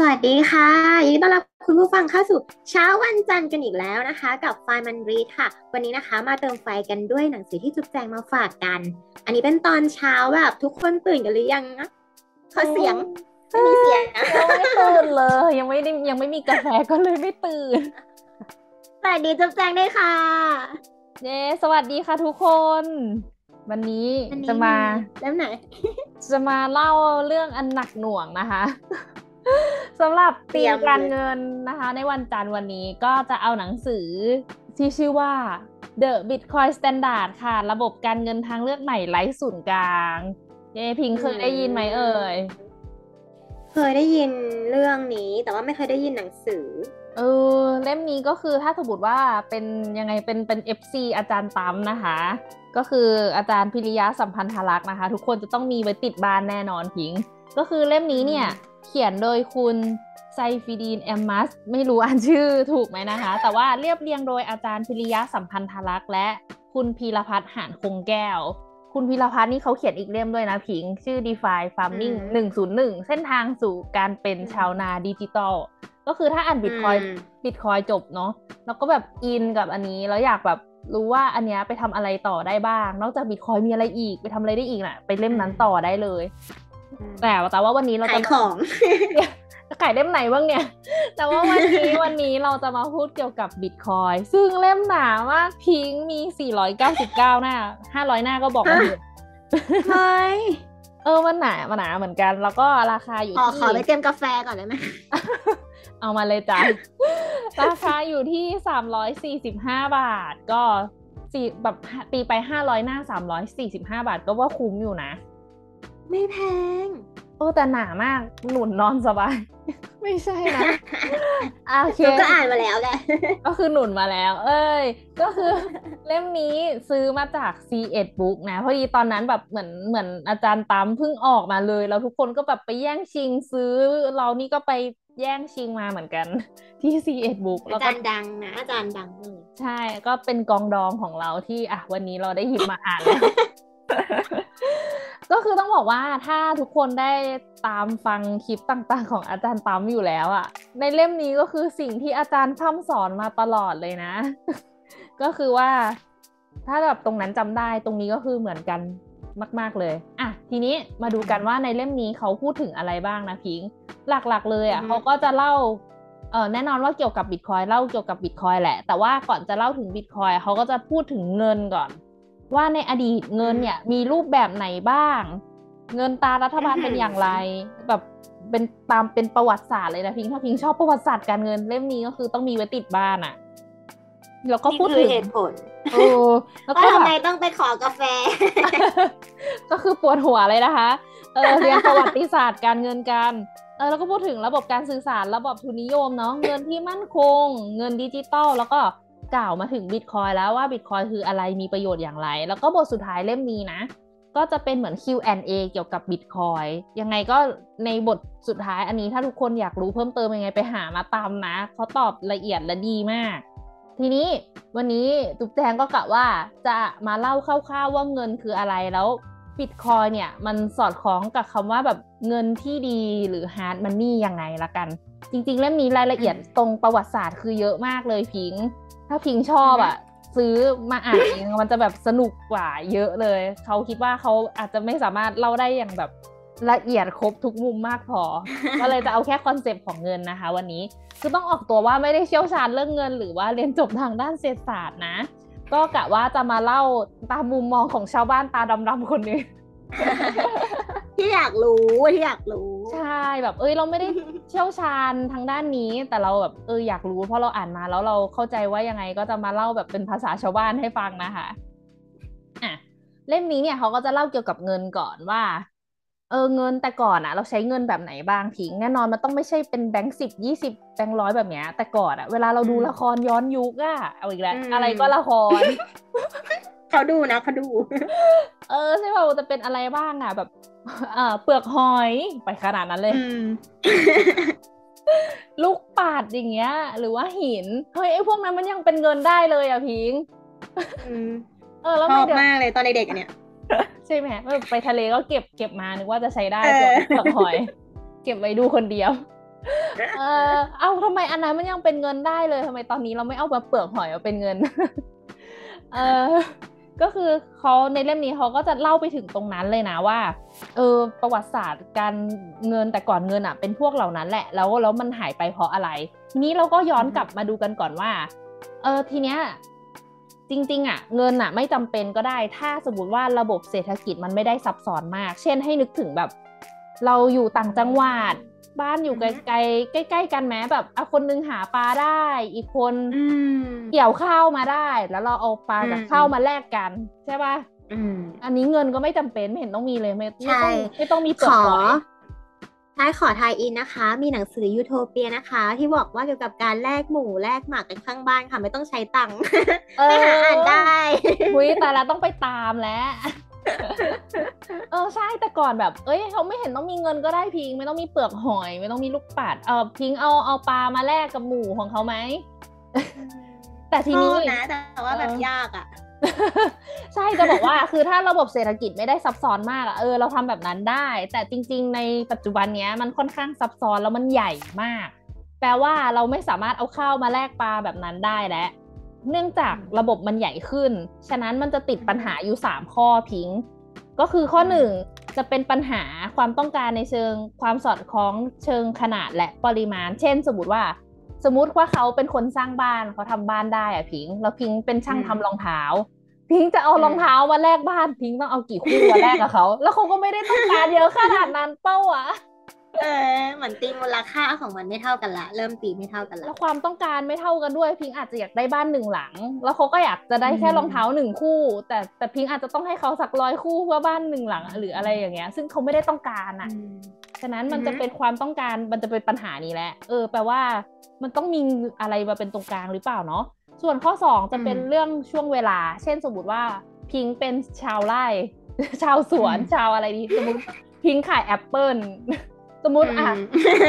สวัสดีค่ะยินดีต้อนรับคุณผู้ฟังเข้าสู่เช้าวันจันทร์กันอีกแล้วนะคะ กับไฟมันรีดค่ะ วันนี้นะคะมาเติมไฟกันด้วยหนังสือที่จุ๊บแจงมาฝากกัน อันนี้เป็นตอนเช้าแบบทุกคนตื่นกันหรือยังนะขอเสียงไม่มีเสียงนะยังไม่ตื่นเลย ยังไม่ได้ยังไม่มีกาแฟก็เลยไม่ตื่นสวัสดีจุ๊บแจงด้วยค่ะเย้สวัสดีค่ะทุกคน วันนี้วันนี้จะมาเล่มไหน จะมาเล่าเรื่องอันหนักหน่วงนะคะ สำหรับเตรีตียมมการเลยเงินนะคะ ในวันจันทร์วันนี้ก็จะเอาหนังสือที่ชื่อว่า The Bitcoin Standard ค่ะ ระบบการเงินทางเลือกใหม่ไร้ศูนย์กลาง เย้พิงเคยได้ยินไหมเอ่ย เคยได้ยินเรื่องนี้แต่ว่าไม่เคยได้ยินหนังสือ เออ เล่มนี้ก็คือถ้าสมมติว่าเป็นยังไงเป็นเป็น FC อาจารย์ตั้มนะคะ ก็คืออาจารย์พิริยะสัมพันธลักษณ์นะคะ ทุกคนจะต้องมีไว้ติดบ้านแน่นอนพิง ก็คือเล่มนี้เนี่ยอืม เขียนโดยคุณไซฟิดีนแอมมัส ไม่รู้อ่านชื่อถูกไหมนะคะ แต่ว่าเรียบเรียงโดยอาจารย์พิริยะสัมพันธลักษณ์และคุณพีรพัฒน์หานคงแก้ว คุณพีรพัฒน์นี่เขาเขียนอีกเล่มด้วยนะพิง ชื่อ DeFi Farming 101 เส้นทางสู่การเป็นชาวนาดิจิตอลก็คือถ้าอ่านบิตคอยอืมบิตคอยจบเนาะแล้วก็แบบอินกับอันนี้แล้วอยากแบบรู้ว่าอันเนี้ยไปทำอะไรต่อได้บ้าง นอกจากบิตคอยมีอะไรอีกไปทำอะไรได้อีกน่ะ ไปเล่มนั้นต่อได้เลย แต่แต่ว่าวันนี้เราขาจะยของจะขายเล่มไหนบ้างเนี่ย แต่ว่าวันนี้วันนี้เราจะมาพูดเกี่ยวกับบิตคอยซึ่งเล่มหนามากพิงค์มี 499 หน้า 500 หน้าก็บอกมาเถอะเฮ้ยเออมันหนามันหนาเหมือนกัน แล้วก็ราคาอยู่ขอที่ขอไปเตรียมกาแฟก่อนได้ไหมเอามาเลยจ้ะราคาอยู่ที่สามร้อยสี่สิบห้าบาท ก็สี่แบบตีไปห้าร้อยหน้าสามร้อยสี่สิบห้าบาทก็ว่าคุ้มอยู่นะ ไม่แพง โอ้แต่หนามากหนุนนอนสบาย ไม่ใช่นะอะโอเคเราก็อ่านมาแล้วแหละก็คือหนุนมาแล้ว เอ้ย ก็คือเล่มนี้ซื้อมาจาก C1 Book นะพอดีตอนนั้นแบบเหมือนเหมือนอาจารย์ตั้มเพิ่งออกมาเลย แล้วทุกคนก็แบบไปแย่งชิงซื้อ เรานี่ก็ไปแย่งชิงมาเหมือนกัน ที่ C1 Book แล้อาวก็จารย์ดังนะอาจารย์ดังเลยใช่ก็เป็นกองดองของเราที่อะวันนี้เราได้หยิบมาอ่านแล้ว ก็คือต้องบอกว่าถ้าทุกคนได้ตามฟังคลิปต่างๆ ของอาจารย์ตั้มอยู่แล้วอะในเล่มนี้ก็คือสิ่งที่อาจารย์พร่ำสอนมาตลอดเลยนะ ก็คือว่า ถ้าแบบตรงนั้นจำได้ตรงนี้ก็คือเหมือนกันมาก ๆเลยอะทีนี้มาดูกันว่าในเล่มนี้เขาพูดถึงอะไรบ้างนะพิงค์หลักๆ เลยอะอือฮึเขาก็จะเล่าเออแน่นอนว่าเกี่ยวกับบิตคอยเล่าเกี่ยวกับบิตคอยแหละ แต่ว่าก่อนจะเล่าถึงบิตคอยเขาก็จะพูดถึงเงินก่อน ว่าในอดีตเงินเนี่ยมีรูปแบบไหนบ้าง เงินตารัฐบาลเป็นอย่างไร แบบเป็นตามเป็นประวัติศาสตร์เลยนะพิงค์ถ้าพิงค์ชอบประวัติศาสตร์การเงินเล่มนี้ก็คือต้องมีไว้ติดบ้านอะแล้วก็พูดนี่คืถึองเหตุผลโอ้แล้วก็ว่าทำแบบไมต้องไปขอกาแฟ ก็คือปวดหัวเลยนะคะ เออเรียนประวัติศาสตร์การเงินกัน เออแล้วก็พูดถึงระบบการสื่อสารระบบทุนนิยมเนาะเงินที่มั่นคง เงินดิจิตอลแล้วก็ กล่าวมาถึงบิตคอยแล้วว่าบิตคอยคืออะไรมีประโยชน์อย่างไร แล้วก็บทสุดท้ายเล่มนี้นะ ก็จะเป็นเหมือน Q&A เกี่ยวกับบิตคอยยังไงก็ในบทสุดท้ายอันนี้ถ้าทุกคนอยากรู้เพิ่มเติมยังไงไปหามาตามนะเขาตอบละเอียดและดีมากทีนี้วันนี้ตุ๊กแจงก็กะว่าจะมาเล่าคร่าวๆว่าเงินคืออะไรแล้วบิตคอยน์เนี่ยมันสอดคล้องกับคำว่าแบบเงินที่ดีหรือ hard money ยังไงละกัน จริงๆ เล่มนี้รายละเอียดตรงประวัติศาสตร์คือเยอะมากเลยพิง ถ้าพิงค์ชอบอะ ซื้อมาอ่านเองมันจะแบบสนุกกว่าเยอะเลย เขาคิดว่าเขาอาจจะไม่สามารถเล่าได้อย่างแบบละเอียดครบทุกมุมมากพอ ก็เลยจะเอาแค่คอนเซปต์ของเงินนะคะ วันนี้คือต้องออกตัวว่าไม่ได้เชี่ยวชาญเรื่องเงิน หรือว่าเรียนจบทางด้านเศรษฐศาสตร์นะ ก็กะว่าจะมาเล่าตามมุมมองของชาวบ้านตาดำๆคนหนึง ที่อยากรู้ที่อยากรู้ ใช่แบบ เอ้ยเราไม่ได้เชี่ยวชาญทางด้านนี้ แต่เราแบบเอออยากรู้ เพราะเราอ่านมาแล้วเราเข้าใจว่ายังไงก็จะมาเล่าแบบเป็นภาษาชาวบ้านให้ฟังนะคะอะเล่มนี้เนี่ยเขาก็จะเล่าเกี่ยวกับเงินก่อนว่า เออเงินแต่ก่อนอะเราใช้เงินแบบไหนบ้างพิงแน่นอนมันต้องไม่ใช่เป็นแบงค์สิบยี่สิบแบงค์ร้อยแบบเนี้ยแต่ก่อนอะเวลาเราดูละครย้อนยุคอะเอาอีกแล้วอะไรก็ละครเขาดูนะเขาดู เออใช่ป่ะจะเป็นอะไรบ้างอะแบบ เออเปลือกหอยไปขนาดนั้นเลยลูกปัดอย่างเงี้ย หรือว่าหินเฮ้ยไอ้พวกนั้นมันยังเป็นเงินได้เลยอะพิงเออแล้วชอบมากเลยตอนเด็กๆเนี่ยใช่ไหมไปทะเลก็เก็บเก็บมานึกว่าจะใช้ได้เปลือกหอย เก็บไว้ดูคนเดียวเออเอาทำไมอันนั้นมันยังเป็นเงินได้เลยทำไมตอนนี้เราไม่เอาแบบเปลือกหอยมาเป็นเงิน เออ ก็คือเขาในเล่มนี้เขาก็จะเล่าไปถึงตรงนั้นเลยนะว่าเออประวัติศาสตร์การเงินแต่ก่อนเงินอะเป็นพวกเหล่านั้นแหละ แล้วแล้วมันหายไปเพราะอะไร ทีนี้เราก็ย้อนกลับมาดูกันก่อนว่าเออทีเนี้ยจริงๆอะเงินอะไม่จำเป็นก็ได้ ถ้าสมมติว่าระบบเศรษฐกิจมันไม่ได้ซับซ้อนมาก เช่นให้นึกถึงแบบ เราอยู่ต่างจังหวัด บ้านอยู่ไกลๆใกล้ ๆ กันแม้แบบอะคนนึงหาปลาได้ อีกคนเกี่ยวข้าวมาได้ แล้วเราเอาปลากับข้าวมาแลกกันใช่ป่ะอันนี้เงินก็ไม่จำเป็นไม่เห็นต้องมีเลยไม่ต้องไม่ต้องมีเปลือกหอยท้ายขอทายอินนะคะ มีหนังสือยูโทเปียนะคะ ที่บอกว่าเกี่ยวกับการแลกหมูแลกหมากกันข้างบ้านค่ะ ไม่ต้องใช้ตังค์ไปหาอ่านได้คุยแต่ละต้องไปตามแล้ว เออใช่แต่ก่อนแบบ เอ้ยเขาไม่เห็นต้องมีเงินก็ได้พิง ไม่ต้องมีเปลือกหอย ไม่ต้องมีลูกปัดเออพิงเอาเอาปลามาแลกกับหมูของเขาไหมแต่ทีนี้นะแต่ว่าแบบยากอะใช่จะบอกว่าคือถ้าระบบเศรษฐกิจไม่ได้ซับซ้อนมากอะเออเราทำแบบนั้นได้ แต่จริง ๆ ในปัจจุบันเนี้ยมันค่อนข้างซับซ้อนแล้วมันใหญ่มาก แปลว่าเราไม่สามารถเอาข้าวมาแลกปลาแบบนั้นได้แล้ว เนื่องจากระบบมันใหญ่ขึ้น ฉะนั้นมันจะติดปัญหาอยู่ 3 ข้อพิง ก็คือข้อหนึ่งจะเป็นปัญหาความต้องการในเชิงความสอดคล้องเชิงขนาดและปริมาณ เช่น สมมติว่า สมมติว่าเขาเป็นคนสร้างบ้านเขาทำบ้านได้อะพิง แล้วพิงเป็นช่างทำรองเท้า พิงจะเอารองเท้ามาแลกบ้านพิงต้องเอากี่คู่มาแลกกับเขา แล้วเขาก็ไม่ได้ต้องการเยอะขนาดนั้นเป้าอะ เออเหมือนตีมูลค่าของมันไม่เท่ากันละ เริ่มตีไม่เท่ากันละ แล้วความต้องการไม่เท่ากันด้วยพิงอาจจะอยากได้บ้านหนึ่งหลัง แล้วเขาก็อยากจะได้แค่รองเท้าหนึ่งคู่ แต่แต่พิงอาจจะต้องให้เขาสักร้อยคู่เพื่อบ้านหนึ่งหลัง หรืออะไรอย่างเงี้ย ซึ่งเขาไม่ได้ต้องการอะฉะนั้นมันจะเป็นความต้องการมันจะเป็นปัญหานี้แหละ เออ แปลว่ามันต้องมีอะไรมาเป็นตรงกลางหรือเปล่าเนาะส่วนข้อสองจะเป็นเรื่องช่วงเวลา เช่นสมมติว่าพิงเป็นชาวไร่ ชาวสวนชาวอะไรดีสมมติพิงขายแอปเปิล สมมติอะ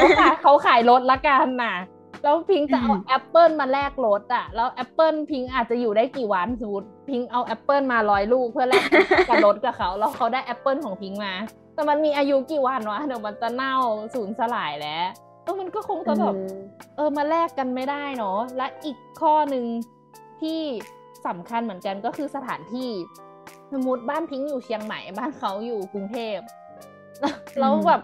เขาขายเขาขายรถละกันน่ะ แล้วพิงจะเอาแอปเปิลมาแลกรถอะ แล้วแอปเปิลพิงอาจจะอยู่ได้กี่วันสมมติพิงเอาแอปเปิลมาร้อยลูกเพื่อแลกกับรถกับเขาแล้วเขาได้แอปเปิลของพิงมา แต่มันมีอายุกี่วันวะเดี๋ยวมันจะเน่าสูญสลายแล้วเออมันก็คงจะแบบเออมาแลกกันไม่ได้เนาะและอีกข้อหนึ่งที่สำคัญเหมือนกันก็คือสถานที่สมมติบ้านพิงอยู่เชียงใหม่บ้านเขาอยู่กรุงเทพแล้วแบบ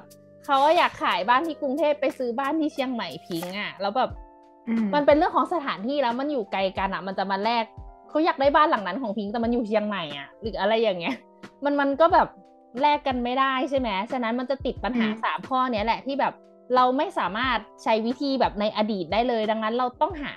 เขาอยากขายบ้านที่กรุงเทพไปซื้อบ้านที่เชียงใหม่พิงอะ แล้วแบบมันเป็นเรื่องของสถานที่แล้วมันอยู่ไกลกันอะ มันจะมาแลกเขาอยากได้บ้านหลังนั้นของพิงแต่มันอยู่เชียงใหม่อะ หรืออะไรอย่างเงี้ย มันมันก็แบบแลกกันไม่ได้ใช่ไหมฉะนั้นมันจะติดปัญหาสามข้อเนี้ยแหละที่แบบเราไม่สามารถใช้วิธีแบบในอดีตได้เลย ดังนั้นเราต้องหา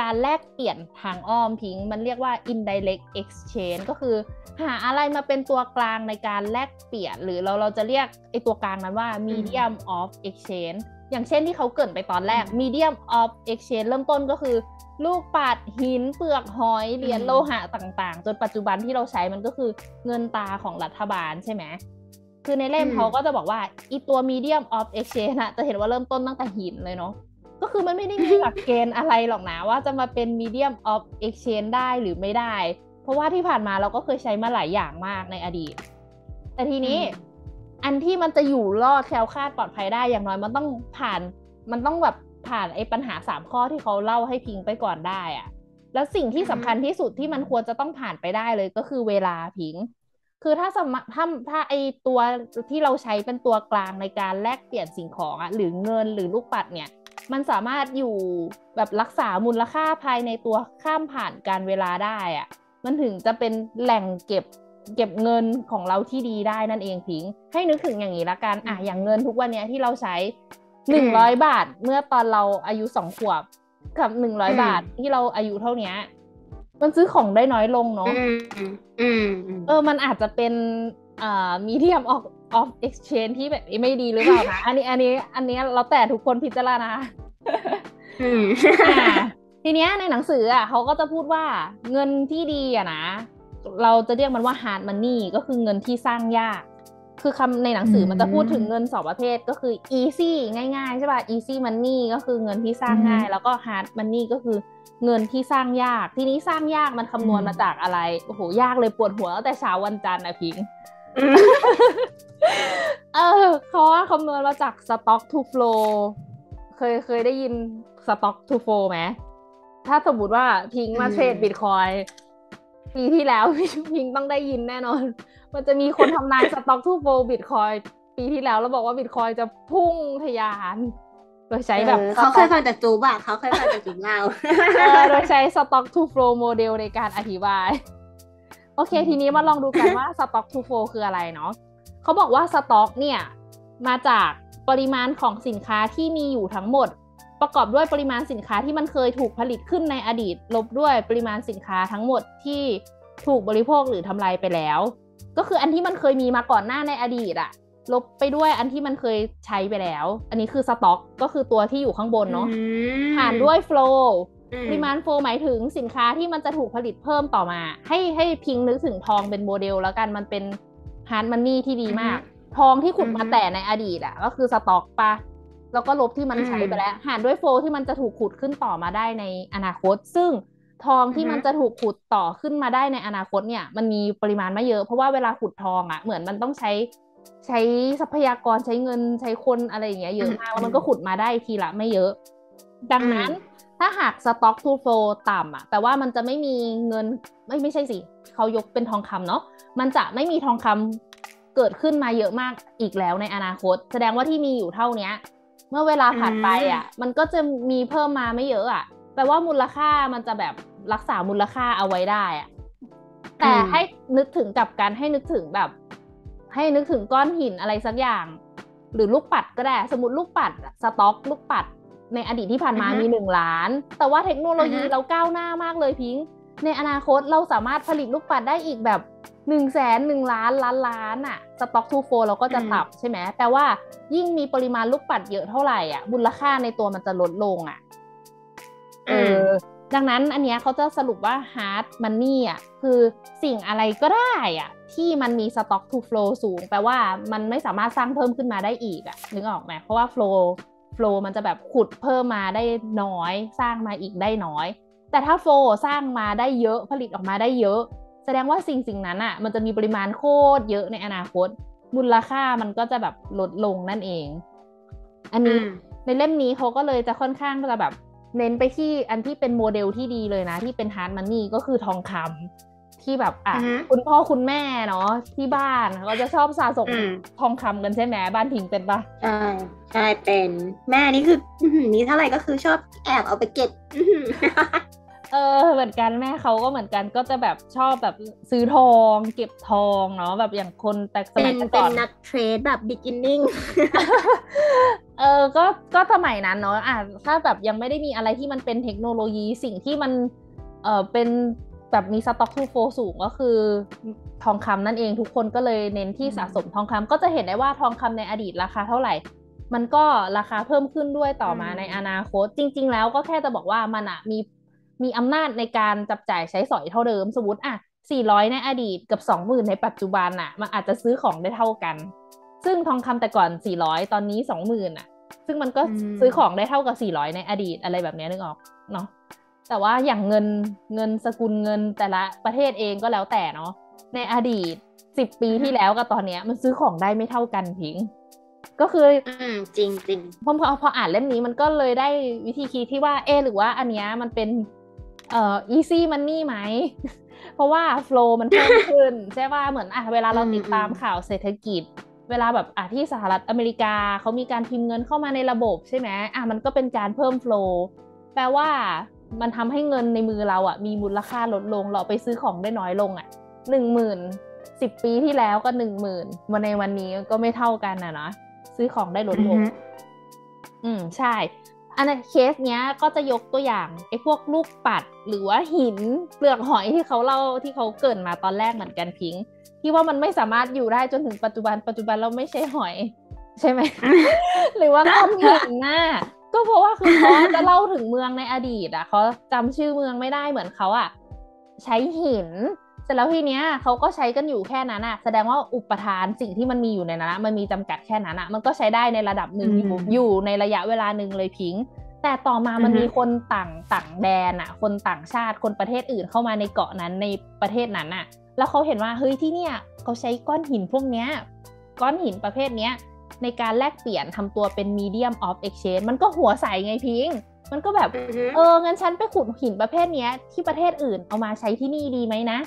การแลกเปลี่ยนทางอ้อมพิง มันเรียกว่า indirect exchange ก็คือ หาอะไรมาเป็นตัวกลางในการแลกเปลี่ยน หรือเราเราจะเรียกไอตัวกลางนั้นว่า medium of exchange อย่างเช่นที่เขาเกิดไปตอนแรก medium of exchange เริ่มต้นก็คือ ลูกปัดหินเปลือกหอยเหรียญโลหะต่างๆ จนปัจจุบันที่เราใช้มันก็คือเงินตาของรัฐบาลใช่ไหมคือในเล่มเขาก็จะบอกว่าอีตัว medium of exchange นะจะเห็นว่าเริ่มต้นตั้งแต่หินเลยเนาะ ก็คือมันไม่ได้มีหลักเกณฑ์อะไรหรอกนะ ว่าจะมาเป็น medium of exchange ได้หรือไม่ได้ เพราะว่าที่ผ่านมาเราก็เคยใช้มาหลายอย่างมากในอดีต แต่ทีนี้อันที่มันจะอยู่รอดแคล้วคลาดปลอดภัยได้อย่างน้อยมันต้องผ่านมันต้องแบบผ่านไอ้ปัญหาสามข้อที่เขาเล่าให้พิงไปก่อนได้อะแล้วสิ่งที่สำคัญที่สุดที่มันควรจะต้องผ่านไปได้เลยก็คือเวลาพิง คือถ้าสมถ้าถ้าไอตัวที่เราใช้เป็นตัวกลางในการแลกเปลี่ยนสิ่งของอะหรือเงินหรือลูกปัดเนี่ย มันสามารถอยู่แบบรักษามูลค่าภายในตัวข้ามผ่านการเวลาได้อะมันถึงจะเป็นแหล่งเก็บเก็บเงินของเราที่ดีได้นั่นเองพิง ให้นึกถึงอย่างนี้ละกันอะอย่างเงินทุกวันนี้ที่เราใช้หนึ่งร้อยบาท เมื่อตอนเราอายุสองขวบกับหนึ่งร้อยบาทที่เราอายุเท่านี้มันซื้อของได้น้อยลงเนาะอืมอืมอืมเออ มันอาจจะเป็นอ่า มีเดียมออกออฟเอ็กชแนนที่แบบไม่ดีหรือเปล่านะอันนี้อันนี้ อันนี้เราแต่ทุกคนพิจารณาอืมอ่าทีเนี้ยในหนังสืออะเขาก็จะพูดว่าเงินที่ดีอะนะ เราจะเรียกมันว่า hard money ก็คือเงินที่สร้างยาก คือคำในหนังสืออืมมันจะพูดถึงเงินสองประเภทก็คือ easy ง่ายๆใช่ป่ะ easy money ก็คือเงินที่สร้างง่าย แล้วก็ hard money ก็คือเงินที่สร้างยาก ทีนี้สร้างยากมันคำนวณมาจากอะไร โอ้โห ยากเลยปวดหัวตั้งแต่เช้าวันจันทร์นะพิงค์อืม เออเขาว่าคำนวณมาจาก stock to flow เคยเคยได้ยิน stock to flow ไหมถ้าสมมติว่าพิงค์มาอืมเทรดบิตคอยปีที่แล้วพิงค์ต้องได้ยินแน่นอน มันจะมีคนทำนาย stock to flow บิตคอยปีที่แล้วแล้วบอกว่าบิตคอยจะพุ่งทะยานโดยใช้แบบเออเขาเคยฟังจากจูบอะเขาเคยฟังจากจูบเราเออโดยใช้ stock to flow โมเดลในการอธิบาย โอเค ทีนี้มาลองดูกันว่า stock to flow คืออะไรเนาะเขาบอกว่า stock เนี่ยมาจากปริมาณของสินค้าที่มีอยู่ทั้งหมด ประกอบด้วยปริมาณสินค้าที่มันเคยถูกผลิตขึ้นในอดีต ลบด้วยปริมาณสินค้าทั้งหมดที่ถูกบริโภคหรือทำลายไปแล้ว ก็คืออันที่มันเคยมีมาก่อนหน้าในอดีตอะลบไปด้วยอันที่มันเคยใช้ไปแล้ว อันนี้คือสต็อก ก็คือตัวที่อยู่ข้างบนเนาะอืมหารด้วย flow อื ปริมาณ flow หมายถึงสินค้าที่มันจะถูกผลิตเพิ่มต่อมา ให้ให้พิงนึกถึงทองเป็นโมเดลแล้วกันมันเป็น hard money ที่ดีมาก ทองที่ขุดมาแต่ในอดีตอะก็คือสต็อกปะแล้วก็ลบที่มันใช้ไปแล้ว หารด้วย flow ที่มันจะถูกขุดขึ้นต่อมาได้ในอนาคต ซึ่งทองที่มันจะถูกขุดต่อขึ้นมาได้ในอนาคตเนี่ย มันมีปริมาณไม่เยอะเพราะว่าเวลาขุดทองอะเหมือนมันต้องใช้ใช้ทรัพยากรใช้เงินใช้คนอะไรอย่างเงี้ยเยอะมากแล้วมันก็ขุดมาได้ทีละไม่เยอะ ดังนั้น ถ้าหาก stock to flow ต่ำอะแปลว่ามันจะไม่มีเงินไม่ไม่ใช่สิเขายกเป็นทองคำเนาะมันจะไม่มีทองคำเกิดขึ้นมาเยอะมากอีกแล้วในอนาคต แสดงว่าที่มีอยู่เท่าเนี้ยเมื่อเวลาผ่านไปอะมันก็จะมีเพิ่มมาไม่เยอะอะแปลว่ามูลค่ามันจะแบบรักษามูลค่าเอาไว้ได้อะแต่ให้นึกถึงกลับกันให้นึกถึงแบบ ให้นึกถึงก้อนหินอะไรสักอย่าง หรือลูกปัดก็ได้ สมมติลูกปัดอะสต็อก ลูกปัด ในอดีตที่ผ่านมาอือฮะมีหนึ่งล้าน แต่ว่าเทคโนโลยีอือฮะเราก้าวหน้ามากเลยพิงค์ในอนาคตเราสามารถผลิตลูกปัดได้อีกแบบหนึ่งแสนหนึ่งล้านล้านล้านอะสต็อกทูโฟเราก็จะต่ำใช่ไหมแต่ว่ายิ่งมีปริมาณลูกปัดเยอะเท่าไหร่อะมูลค่าในตัวมันจะลดลงอะเออดังนั้นอันเนี้ยเขาจะสรุปว่า hard money อะคือสิ่งอะไรก็ได้อะที่มันมี stock to flow สูง แปลว่ามันไม่สามารถสร้างเพิ่มขึ้นมาได้อีกอะนึกออกไหมเพราะว่า flow flow มันจะแบบขุดเพิ่มมาได้น้อย สร้างมาอีกได้น้อย แต่ถ้า flow สร้างมาได้เยอะผลิตออกมาได้เยอะ แสดงว่าสิ่งสิ่งนั้นอะ มันจะมีปริมาณโคตรเยอะในอนาคต มูลค่ามันก็จะแบบลดลงนั่นเอง อันอืนี้มในเล่มนี้เขาก็เลยจะค่อนข้างจะแบบเน้นไปที่อันที่เป็นโมเดลที่ดีเลยนะ ที่เป็นฮาร์ดมันนี่ก็คือทองคำ ที่แบบอะอือฮึคุณพ่อคุณแม่เนาะที่บ้านเขาจะชอบสะสมอืมทองคำกันใช่ไหมบ้านพิงเป็นปะใช่ใช่เป็นแม่นี่คืออื้อหือนี่เท่าไหร่ก็คือชอบแอบเอาไปเก็บอื้อหือเออเหมือนกันแม่เขาก็เหมือนกันก็จะแบบชอบแบบซื้อทองเก็บทองเนาะแบบอย่างคนแต่สเป็มันยแต่เป็ก่นอนนักเทรดแบบ beginning เออก็ก็สมัยนั้นเนาะอะถ้าแบบยังไม่ได้มีอะไรที่มันเป็นเทคโนโลยีสิ่งที่มันเออเป็น แบบมีสต็อกทูโฟสูงก็คือทองคำนั่นเองทุกคนก็เลยเน้นที่อืมสะสมทองคำก็จะเห็นได้ว่าทองคำในอดีตราคาเท่าไหร่ มันก็ราคาเพิ่มขึ้นด้วยต่อมาในอนาคต จริง ๆ แล้วก็แค่จะบอกว่ามันอะมีมีอำนาจในการจับจ่ายใช้สอยเท่าเดิมสมมติอะ400 ในอดีตกับ 20,000 ในปัจจุบันอะมันอาจจะซื้อของได้เท่ากัน ซึ่งทองคำแต่ก่อน 400 ตอนนี้ 20,000อะซึ่งมันก็อืมซื้อของได้เท่ากับ 400 ในอดีตอะไรแบบเนี้ยนึกออกเนาะ แต่ว่าอย่างเงินเงินสกุลเงินแต่ละประเทศเองก็แล้วแต่เนาะในอดีต10ปีที่แล้วกับตอนเนี้ยมันซื้อของได้ไม่เท่ากันพิงก็คืออืมจริงจริงพอพอพออ่านเล่มนี้มันก็เลยได้วิธีคิดที่ว่าเออหรือว่าอันเนี้ยมันเป็นเอ่อ easy money ไหม เพราะว่า flow มันเพิ่มขึ้น ใช่ว่าเหมือนอะเวลาเราอืมติดตามอืมข่าวเศรษฐกิจ เวลาแบบอะที่สหรัฐอเมริกาเขามีการพิมพ์เงินเข้ามาในระบบใช่ไหมอะมันก็เป็นการเพิ่ม flow แปลว่า มันทำให้เงินในมือเราอะมีมูลค่าลดลง เราไปซื้อของได้น้อยลงอะหนึ่งหมื่นสิบปีที่แล้วก็หนึ่งหมื่นวันในวันนี้ก็ไม่เท่ากันอะนะซื้อของได้ลดอือลงฮึอืมใช่ อันนั้นเคสเนี้ยก็จะยกตัวอย่างไอ้พวกลูกปัดหรือว่าหินเปลือกหอยที่เขาเล่าที่เขาเกรินมาตอนแรกเหมือนกันพิงค์ที่ว่ามันไม่สามารถอยู่ได้จนถึงปัจจุบันปัจจุบันเราไม่ใช่หอย ใช่ไหมหรือว่าก้อนหินน่ะ ก็เพราะว่าคือเขาจะเล่าถึงเมืองในอดีตอะเขาจำชื่อเมืองไม่ได้เหมือนเขาอะใช้หินเสร็จแล้วทีเนี้ยเขาก็ใช้กันอยู่แค่นั้นอะ แสดงว่าอุปทานสิ่งที่มันมีอยู่ในนั้นอะมันมีจำกัดแค่นั้นอะมันก็ใช้ได้ในระดับหนึ่งอยู่อืมอยู่ในระยะเวลาหนึ่งเลยพิงค์แต่ต่อมามันอือฮึมีคนต่างต่างแดนอะ คนต่างชาติคนประเทศอื่นเข้ามาในเกาะนั้นในประเทศนั้นอะ แล้วเขาเห็นว่าเฮ้ยที่เนี่ยเขาใช้ก้อนหินพวกเนี้ยก้อนหินประเภทเนี้ย ในการแลกเปลี่ยนทำตัวเป็น medium of exchange มันก็หัวใสไงพิงค์มันก็แบบอือฮึเอองั้นฉันไปขุดหินประเภทเนี้ย ที่ประเทศอื่นเอามาใช้ที่นี่ดีไหมนะ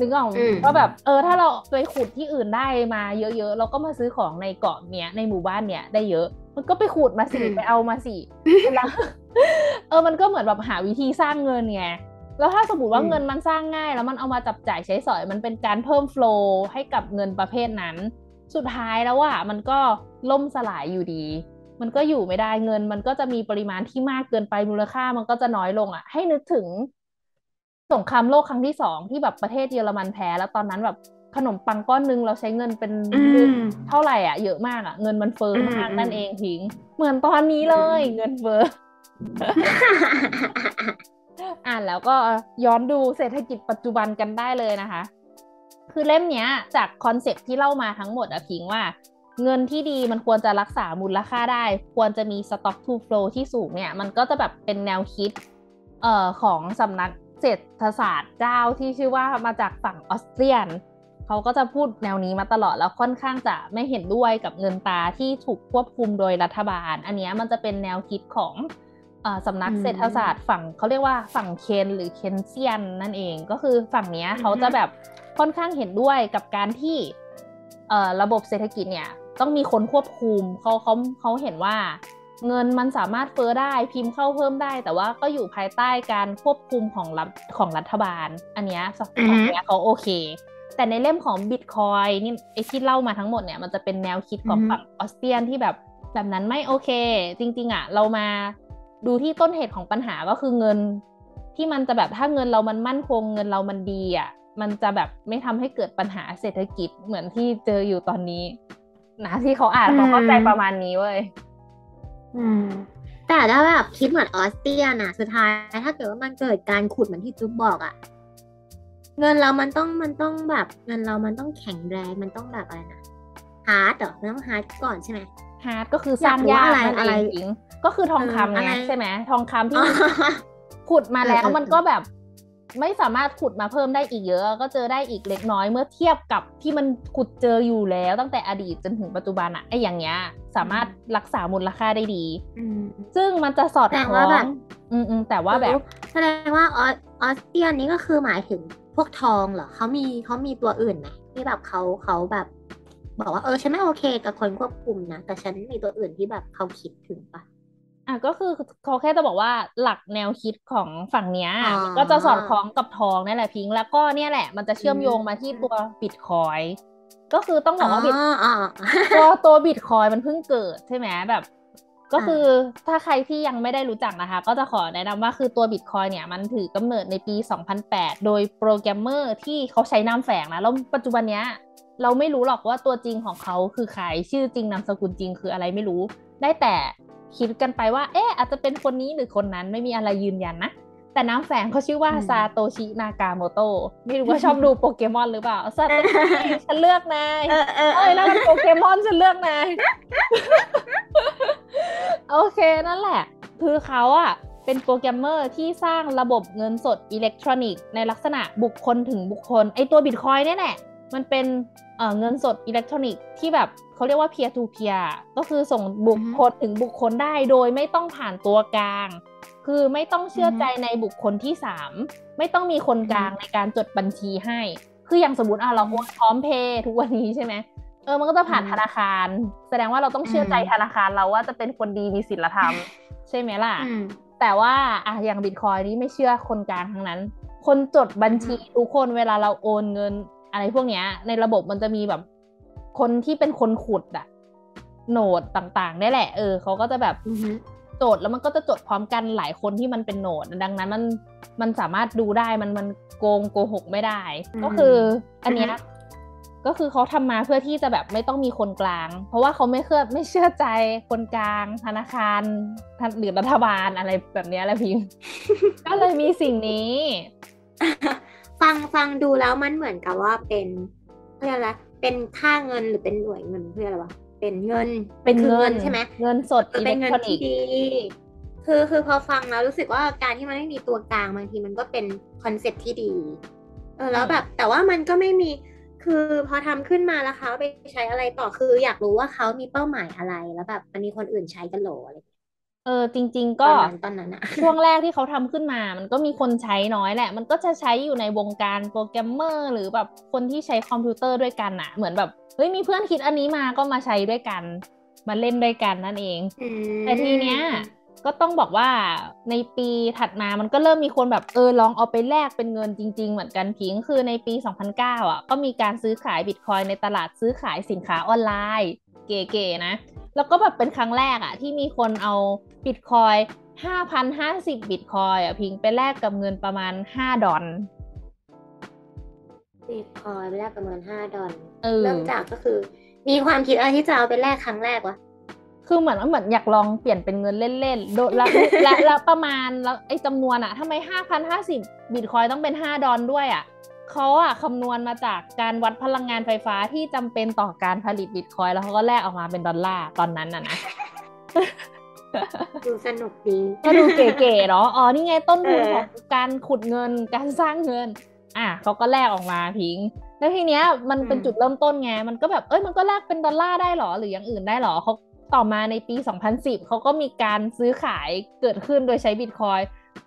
นึกออกอืมก็แบบเออถ้าเราไปขุดที่อื่นได้มาเยอะๆ เราก็มาซื้อของในเกาะเนี้ยในหมู่บ้านเนี้ยได้เยอะ มันก็ไปขุดมาสิไปเอามาสิแล้วเออมันก็เหมือนแบบหาวิธีสร้างเงินไงแล้วถ้าสมมติว่าอืมเงินมันสร้างง่าย แล้วมันเอามาจับจ่ายใช้สอยมันเป็นการเพิ่มโฟลว์ให้กับเงินประเภทนั้น สุดท้ายแล้วอะมันก็ล่มสลายอยู่ดี มันก็อยู่ไม่ได้เงิน มันก็จะมีปริมาณที่มากเกินไปมูลค่ามันก็จะน้อยลงอะให้นึกถึงสงครามโลกครั้งที่สองที่แบบประเทศเยอรมันแพ้ แล้วตอนนั้นแบบขนมปังก้อนหนึงเราใช้เงินเป็นอืมเท่าไหร่อะเยอะมากอะ เงินมันเฟ้อมากอืมนั่นเองทิ้ง เหมือนตอนนี้เลยอืมเงินเฟ้ออ่านแล้วก็ย้อนดูเศรษฐกิจปัจจุบันกันได้เลยนะคะ คือเล่มเนี้ยจากคอนเซปที่เล่ามาทั้งหมดอะพิงว่า เงินที่ดีมันควรจะรักษามูลค่าได้ ควรจะมี stock to flow ที่สูงเนี่ย มันก็จะแบบเป็นแนวคิดเอ่อของสำนักเศรษฐศาสตร์เจ้าที่ชื่อว่ามาจากฝั่งออสเตรียนเขาก็จะพูดแนวนี้มาตลอดแล้วค่อนข้างจะไม่เห็นด้วยกับเงินตาที่ถูกควบคุมโดยรัฐบาล อันนี้มันจะเป็นแนวคิดของเออสำนักเศรษฐศาสตร์ฝั่งเขาเรียกว่าฝั่งเคนหรือเคนเซียนนั่นเองก็คือฝั่งนี้เขาจะแบบ ค่อนข้างเห็นด้วยกับการที่เอ่อระบบเศรษฐกิจเนี่ยต้องมีคนควบคุมเขาเขาเขาเห็นว่าเงินมันสามารถเฟ้อได้พิมพ์เข้าเพิ่มได้ แต่ว่าก็อยู่ภายใต้การควบคุมของรัฐของรัฐบาล อันเนี้ยสองอือฮึเนี้ยเขาโอเค แต่ในเล่มของบิตคอยนี่ไอที่เล่ามาทั้งหมดเนี่ยมันจะเป็นแนวคิดของอือฮึฝั่งออสเตรียนที่แบบแบบนั้นไม่โอเค จริง ๆอะ เรามาดูที่ต้นเหตุของปัญหาก็คือเงินที่มันจะแบบถ้าเงินเรามันมั่นคงเงินเรามันดีอะ มันจะแบบไม่ทำให้เกิดปัญหาเศรษฐกิจเหมือนที่เจออยู่ตอนนี้ นะที่เขาอ่านเขาเข้าใจประมาณนี้เว้ยอืมแต่ถ้าแบบคิดเหมือนออสเตรียนะสุดท้ายถ้าเกิดว่ามันเกิดการขุดเหมือนที่จุ๊บบอกอะเงินเรามันต้องมันต้องแบบ เงินเรามันต้องแข็งแรงมันต้องแบบอะไรนะ hard เหรอมันต้อง hard ก่อนใช่ไหม hard ก็คือสร้างยากอยากรู้นั่นอะไรเองจริงก็คือทองคำเออไงอะไรใช่ไหมทองคำที่อ๋อขุดมาแล้วเออเออมันก็แบบ ไม่สามารถขุดมาเพิ่มได้อีกเยอะ ก็เจอได้อีกเล็กน้อยเมื่อเทียบกับที่มันขุดเจออยู่แล้วตั้งแต่อดีตจนถึงปัจจุบันอะไอ้อย่างเงี้ยสามารถรักษามูลค่าได้ดีอืมซึ่งมันจะสอดแต่คล้ว่าอแบงบอืมอืมแต่ว่าแบบ แสดงว่าออสออสเตรียนนี่ก็คือหมายถึงพวกทองเหรอเขามีเขามีตัวอื่นไหมที่แบบเขาเขาแบบ บอกว่าเออฉันไม่โอเคกับคนควบคุมนะแต่ฉันมีตัวอื่นที่แบบเขาคิดถึงปะ อะก็คือเขาแค่จะบอกว่าหลักแนวคิดของฝั่งเนี้ยอ๋อมันก็จะสอดคล้องกับทองนี่แหละพิงค์แล้วก็เนี่ยแหละมันจะเชื่อมโยงมาที่ตัวบิตคอยก็คือต้องบอกว่าบิตอ๋ออ๋อตัวตัวบิตคอยมันเพิ่งเกิดใช่ไหมแบบ ก็คือถ้าใครที่ยังไม่ได้รู้จักนะคะ ก็จะขอแนะนำว่าคือตัวบิตคอยเนี่ยมันถือกำเนิดในปี 2008 โดยโปรแกรมเมอร์ที่เขาใช้นามแฝงนะแล้วปัจจุบันเนี้ยเราไม่รู้หรอกว่าตัวจริงของเขาคือใครชื่อจริงนามสกุลจริงคืออะไรไม่รู้ ได้แต่ คิดกันไปว่า เอ๊ะอาจจะเป็นคนนี้หรือคนนั้นไม่มีอะไรยืนยันนะ แต่นามแฝงเขาชื่อว่าอืมซาโตชินากาโมโตะไม่รู้ว่าชอบดูโปเกมอนหรือเปล่าซาโตชิฉันเลือกนายเออเออเอ้ยนั่นมันโปเกมอนฉันเลือกนายโอเคนั่นแหละ คือเขาอะเป็นโปรแกรมเมอร์ที่สร้างระบบเงินสดอิเล็กทรอนิกส์ในลักษณะบุคคลถึงบุคคล ไอตัวบิตคอยเนี่ยแหละ มันเป็นเอ่อเงินสดอิเล็กทรอนิกส์ที่แบบเขาเรียกว่า peer to peer ก็คือส่งบุคคลถึงบุคคลได้โดยไม่ต้องผ่านตัวกลาง คือไม่ต้องเชื่อใจในบุคคลที่สามไม่ต้องมีคนกลางในการจดบัญชีให้ คืออย่างสมมติอะเราโอนพร้อมเพย์ทุกวันนี้ใช่ไหมเออมันก็จะผ่านอืมธนาคาร แสดงว่าเราต้องเชื่อใจอืมธนาคารเราว่าจะเป็นคนดีมีศีลธรรม ใช่ไหมล่ะอืมแต่ว่าอะอย่างบิตคอยนี้ไม่เชื่อคนกลางทั้งนั้น คนจดบัญชีทุกคนเวลาเราโอนเงิน อะไรพวกเนี้ย ในระบบมันจะมีแบบคนที่เป็นคนขุดอะโหนดต่างๆนี่แหละ เออเขาก็จะแบบอือฮึจดแล้วมันก็จะจดพร้อมกันหลายคนที่มันเป็นโหนด ดังนั้นมันมันสามารถดูได้มันมันโกงโกหกไม่ได้ ก็คือ อันเนี้ยก็คือเขาทำมาเพื่อที่จะแบบไม่ต้องมีคนกลาง เพราะว่าเขาไม่เชื่อไม่เชื่อใจคนกลาง ธนาคารหรือรัฐบาลอะไรแบบนี้แหละพิมก็เลยมีสิ่งนี้ ฟังฟังดูแล้วมันเหมือนกับว่าเป็นเพื่ออะไรเป็นค่าเงินหรือเป็นหน่วยเงินเพื่ออะไรวะเป็นเงินเป็นเงินใช่ไหมเงินสดอิเล็เป็กนเงินทรอนิที่ดีคือคือพอฟังแล้วรู้สึกว่าการที่มันไม่มีตัวกลางบางทีมันก็เป็น concept ที่ดีเออแล้วแบบแต่ว่ามันก็ไม่มีคือพอทำขึ้นมาแล้วเขาไปใช้อะไรต่อคืออยากรู้ว่าเขามีเป้าหมายอะไรแล้วแบบมันมีคนอื่นใช้กันเหรออะไรอย่าง เงี้ยเออจริงๆก็ตอนนั้นตอนนั้นอะช่วงแรกที่เขาทำขึ้นมา มันก็มีคนใช้น้อยแหละ มันก็จะใช้อยู่ในวงการโปรแกรมเมอร์ หรือแบบคนที่ใช้คอมพิวเตอร์ด้วยกันอะเหมือนแบบเฮ้ยมีเพื่อนคิดอันนี้มาก็มาใช้ด้วยกัน มาเล่นด้วยกันนั่นเองอืมแต่ทีเนี้ยก็ต้องบอกว่าในปีถัดมามันก็เริ่มมีคนแบบเออลองเอาไปแลกเป็นเงินจริง ๆ เหมือนกันพิงคือในปี 2009อะก็มีการซื้อขายบิตคอยในตลาดซื้อขายสินค้าออนไลน์ เก๋ๆนะ แล้วก็แบบเป็นครั้งแรกอะที่มีคนเอาบิตคอย5,050บิตคอยอะพิงไปแลกกับเงินประมาณ5ดอลบิตคอยไปแลกกับเงินห้าดอลเออเริ่มจากก็คือ มีความคิดอะไรที่จะเอาไปแลกครั้งแรกวะคือเหมือนเหมือนอยากลองเปลี่ยนเป็นเงินเล่นๆโดและและและประมาณแล้วไอ้จำนวนอะทำไมห้าพันห้าสิบบิตคอยต้องเป็นห้าดอลด้วยอะ เขาอะคำนวณมาจากการวัดพลังงานไฟฟ้าที่จำเป็นต่อการผลิตบิตคอยแล้วเขาก็แลกออกมาเป็นดอลลาร์ตอนนั้นน่ะนะดูสนุกดีก็ดูเก๋ๆเนาะอ๋อนี่ไงต้นทุนเออของการขุดเงินการสร้างเงิน อะเขาก็แลกออกมาพิง แล้วทีเนี้ยมันเป็นจุดเริ่มต้นไงมันก็แบบเอ้ยมันก็แลกเป็นดอลลาร์ได้หรอหรืออย่างอื่นได้หรอเขาต่อมาในปี 2010 เขาก็มีการซื้อขายเกิดขึ้นโดยใช้บิตคอย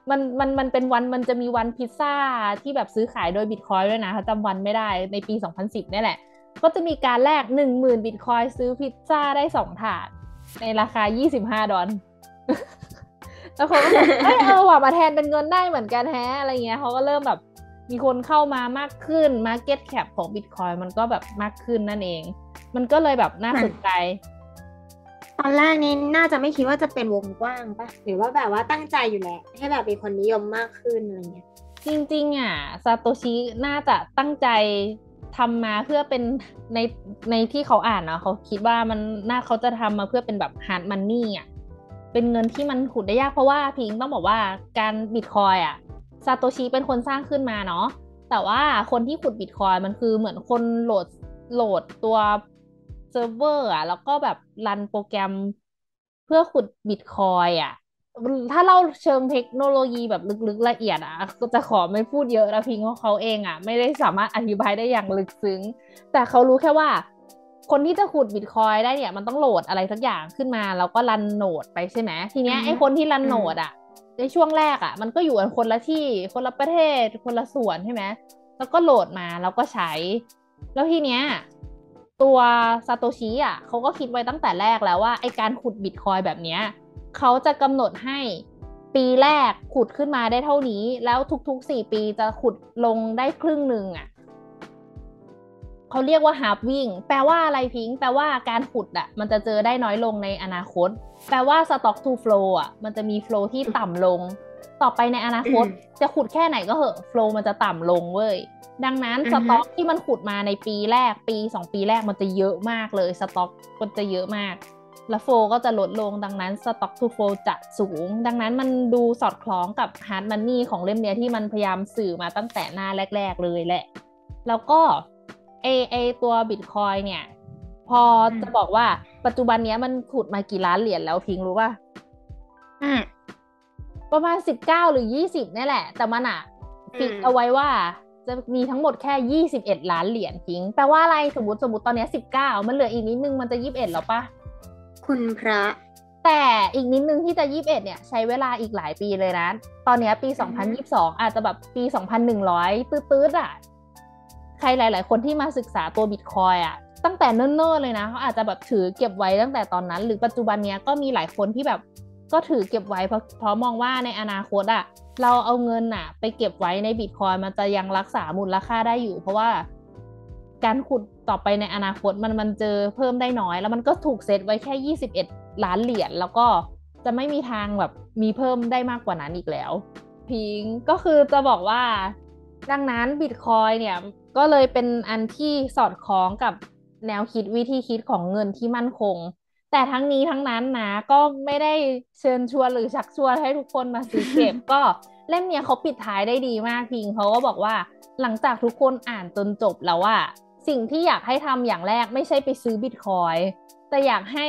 มันมันมันเป็นวันมันจะมีวันพิซซ่าที่แบบซื้อขายโดยบิตคอยด้วยนะเขาจำวันไม่ได้ในปี 2010นี่แหละ ก็จะมีการแลก10,000บิตคอยซื้อพิซซ่าได้สองถาด ในราคา 25 ดอลแล้วเขาก็แบบเอ้ยเออว่ะมาแทนเป็นเงินได้เหมือนกันแฮะอะไรเงี้ยเขาก็เริ่มแบบมีคนเข้ามามากขึ้น Market Cap ของ Bitcoin มันก็แบบมากขึ้นนั่นเอง มันก็เลยแบบน่าสนใจ ตอนแรกนี้น่าจะไม่คิดว่าจะเป็นวงกว้างปะหรือว่าแบบว่าตั้งใจอยู่แหละ ให้แบบมีคนนิยมมากขึ้นอะไรเงี้ย จริงๆอะซาโตชิน่าจะตั้งใจทำมาเพื่อเป็นในในที่เขาอ่านเนาะเขาคิดว่ามันน่าเขาจะทำมาเพื่อเป็นแบบ hard money อะเป็นเงินที่มันขุดได้ยากเพราะว่าพิงต้องบอกว่าการบิตคอยอะซาโตชิเป็นคนสร้างขึ้นมาเนาะแต่ว่าคนที่ขุดบิตคอยมันคือเหมือนคนโหลดโหลดตัว เซิร์ฟเวอร์อะ แล้วก็แบบ run โปรแกรมเพื่อขุดบิตคอยอะ ถ้าเล่าเชิงเทคโนโลยีแบบลึกๆละเอียดอะ ก็จะขอไม่พูดเยอะนะพิงเพราะเขาเองอะ ไม่ได้สามารถอธิบายได้อย่างลึกซึ้ง แต่เขารู้แค่ว่าคนที่จะขุดบิตคอยได้เนี่ยมันต้องโหลดอะไรสักอย่างขึ้นมา แล้วก็รันโหนดไปใช่ไหมทีเนี้ยอือฮึไอ้คนที่รันอืมโหนดอะในช่วงแรกอะ มันก็อยู่กันคนละที่คนละประเทศคนละส่วนใช่ไหมแล้วก็โหลดมาแล้วก็ใช้ แล้วทีเนี้ย ตัวซาโตชิอะเขาก็คิดไว้ตั้งแต่แรกแล้วว่าไอการขุดบิตคอยแบบเนี้ยเขาจะกำหนดให้ปีแรกขุดขึ้นมาได้เท่านี้ แล้วทุกๆสี่ปีจะขุดลงได้ครึ่งหนึ่งอะเขาเรียกว่าฮาร์วิ่งแปลว่าอะไรพิงค์แปลว่าการขุดอะมันจะเจอได้น้อยลงในอนาคต แปลว่า stock to flow อะมันจะมี flow ที่ต่ำลง ต่อไปในอนาคตอืมจะขุดแค่ไหนก็เหอะ flow มันจะต่ำลงเว้ยดังนั้นอือสฮึต็อกที่มันขุดมาในปีแรกปีสองปีแรกมันจะเยอะมากเลยสต็อกมันจะเยอะมาก แล้ว flow ก็จะลดลงดังนั้น stock to flow จะสูง ดังนั้นมันดูสอดคล้องกับ hard money ของเล่มเนี้ยที่มันพยายามสื่อมาตั้งแต่หน้าแรก ๆ เลยแหละ แล้วก็ไอไอตัวบิตคอยเนี่ย พอจะบอกว่าปัจจุบันเนี้ยมันขุดมากี่ล้านเหรียญแล้วพิงรู้ป่ะอืม ประมาณสิบเก้าหรือยี่สิบนี่แหละ แต่มันอะ fix อืมเอาไว้ว่าจะมีทั้งหมดแค่ยี่สิบเอ็ดล้านเหรียญพิงแปลว่าอะไรสมมติสมมติตอนเนี้ยสิบเก้ามันเหลืออีกนิดนึงมันจะยี่สิบเอ็ดแล้วปะคุณพระ แต่อีกนิดนึงที่จะยี่สิบเอ็ดเนี่ย ใช้เวลาอีกหลายปีเลยนะ ตอนเนี้ยปีสองพันยี่สิบสองอาจจะแบบปีสองพันหนึ่งร้อยตื้อๆอะ ใครหลาย ๆ คนที่มาศึกษาตัวบิตคอยอะ ตั้งแต่เนิ่นๆเลยนะเขาอาจจะแบบถือเก็บไว้ตั้งแต่ตอนนั้น หรือปัจจุบันเนี้ยก็มีหลายคนที่แบบ ก็ถือเก็บไว้เพราะเพราะมองว่าในอนาคตอะเราเอาเงินอะไปเก็บไว้ในบิตคอยมันจะยังรักษามูลค่าได้อยู่ เพราะว่าการขุดต่อไปในอนาคตมันมันเจอเพิ่มได้น้อย แล้วมันก็ถูกเซตไว้แค่ 21 ล้านเหรียญแล้วก็จะไม่มีทางแบบมีเพิ่มได้มากกว่านั้นอีกแล้ว พิงก็คือจะบอกว่า ดังนั้นบิตคอยเนี่ยก็เลยเป็นอันที่สอดคล้องกับแนวคิดวิธีคิดของเงินที่มั่นคง แต่ทั้งนี้ทั้งนั้นนะก็ไม่ได้เชิญชวนหรือชักชวนให้ทุกคนมาซื้อเก็บ ก็เล่มเนี้ยเขาปิดท้ายได้ดีมากพิงเขาก็บอกว่าหลังจากทุกคนอ่านจนจบแล้วว่าสิ่งที่อยากให้ทำอย่างแรกไม่ใช่ไปซื้อบิตคอยแต่อยากให้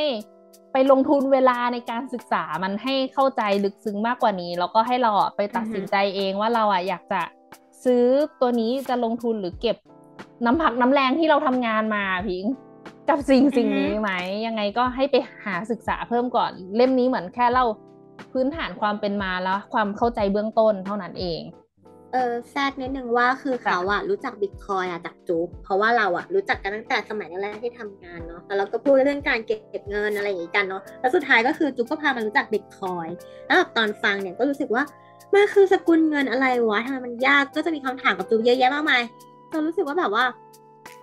ไปลงทุนเวลาในการศึกษามันให้เข้าใจลึกซึ้งมากกว่านี้ แล้วก็ให้เราไปตัดสินใจเองว่าเราอะอยากจะซื้อตัวนี้จะลงทุนหรือเก็บน้ำผักน้ำแรงที่เราทำงานมาพิง กับสิ่งสิ่งนี้ไหมยังไงก็ให้ไปหาศึกษาเพิ่มก่อน เล่มนี้เหมือนแค่เล่าพื้นฐานความเป็นมาแล้ว ความเข้าใจเบื้องต้นเท่านั้นเองเออแทรกนิดนึงว่าคือเขาอะรู้จักบิตคอยอะจากจุ๊บเพราะว่าเราอะรู้จักกันตั้งแต่สมัยแรกที่ทำงานเนาะแล้วเราก็พูดเรื่องการเก็บเงินอะไรอย่างงี้กันเนาะแล้วสุดท้ายก็คือจุ๊บก็พามารู้จักบิตคอยแล้วแบบตอนฟังเนี่ยก็รู้สึกว่ามันคือสกุลเงินอะไรวะทำไมมันยากก็จะมีคำถามกับจุ๊บเยอะแยะมากมายเรารู้สึกว่าแบบว่า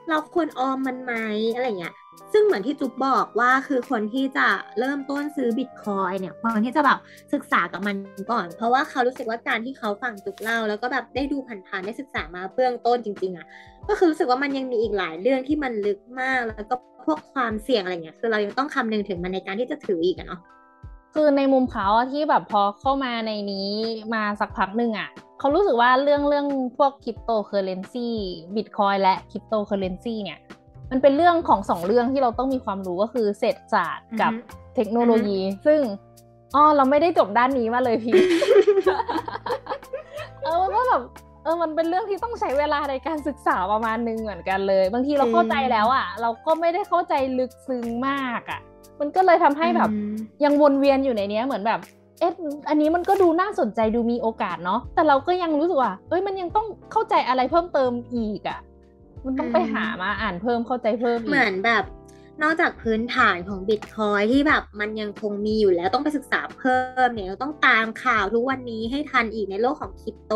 เราควรออมมันไหมอะไรเงี้ย ซึ่งเหมือนที่จุ๊บบอกว่าคือคนที่จะเริ่มต้นซื้อบิตคอยเนี่ยคนที่จะแบบศึกษากับมันก่อน เพราะว่าเขารู้สึกว่าการที่เขาฟังจุ๊บเล่า แล้วก็แบบได้ดูผ่านๆได้ศึกษามาเบื้องต้นจริง ๆอะก็คือรู้สึกว่ามันยังมีอีกหลายเรื่องที่มันลึกมากแล้วก็พวกความเสี่ยงอะไรเงี้ยคือเรายังต้องคำนึงถึงมันในการที่จะถืออีกอะเนาะคือในมุมเขาที่แบบพอเข้ามาในนี้มาสักพักหนึ่งอะ เขารู้สึกว่าเรื่องเรื่องพวก cryptocurrency bitcoin และคริปโตเคอเรนซีเนี่ย มันเป็นเรื่องของสองเรื่องที่เราต้องมีความรู้ก็คือเศรษฐศาสตร์กับเทคโนโลยี ซึ่งอ๋อเราไม่ได้จบด้านนี้มาเลยพี่เออก็แบบเออมันเป็นเรื่องที่ต้องใช้เวลาในการศึกษาประมาณนึงเหมือนกันเลย บางทีเราเข้าใจแล้วอะ เราก็ไม่ได้เข้าใจลึกซึ้งมากอะ มันก็เลยทำให้แบบยังวนเวียนอยู่ในนี้เหมือนแบบ เอ๊ะอันนี้มันก็ดูน่าสนใจดูมีโอกาสเนาะแต่เราก็ยังรู้สึกว่าเอ้ยมันยังต้องเข้าใจอะไรเพิ่มเติมอีกอะมันต้องไปหามาอ่านเพิ่มเข้าใจเพิ่มเหมือนแบบ นอกจากพื้นฐานของบิตคอยที่แบบมันยังคงมีอยู่แล้วต้องไปศึกษาเพิ่มเนี่ยเราต้องตามข่าวทุกวันนี้ให้ทันอีกในโลกของคริปโต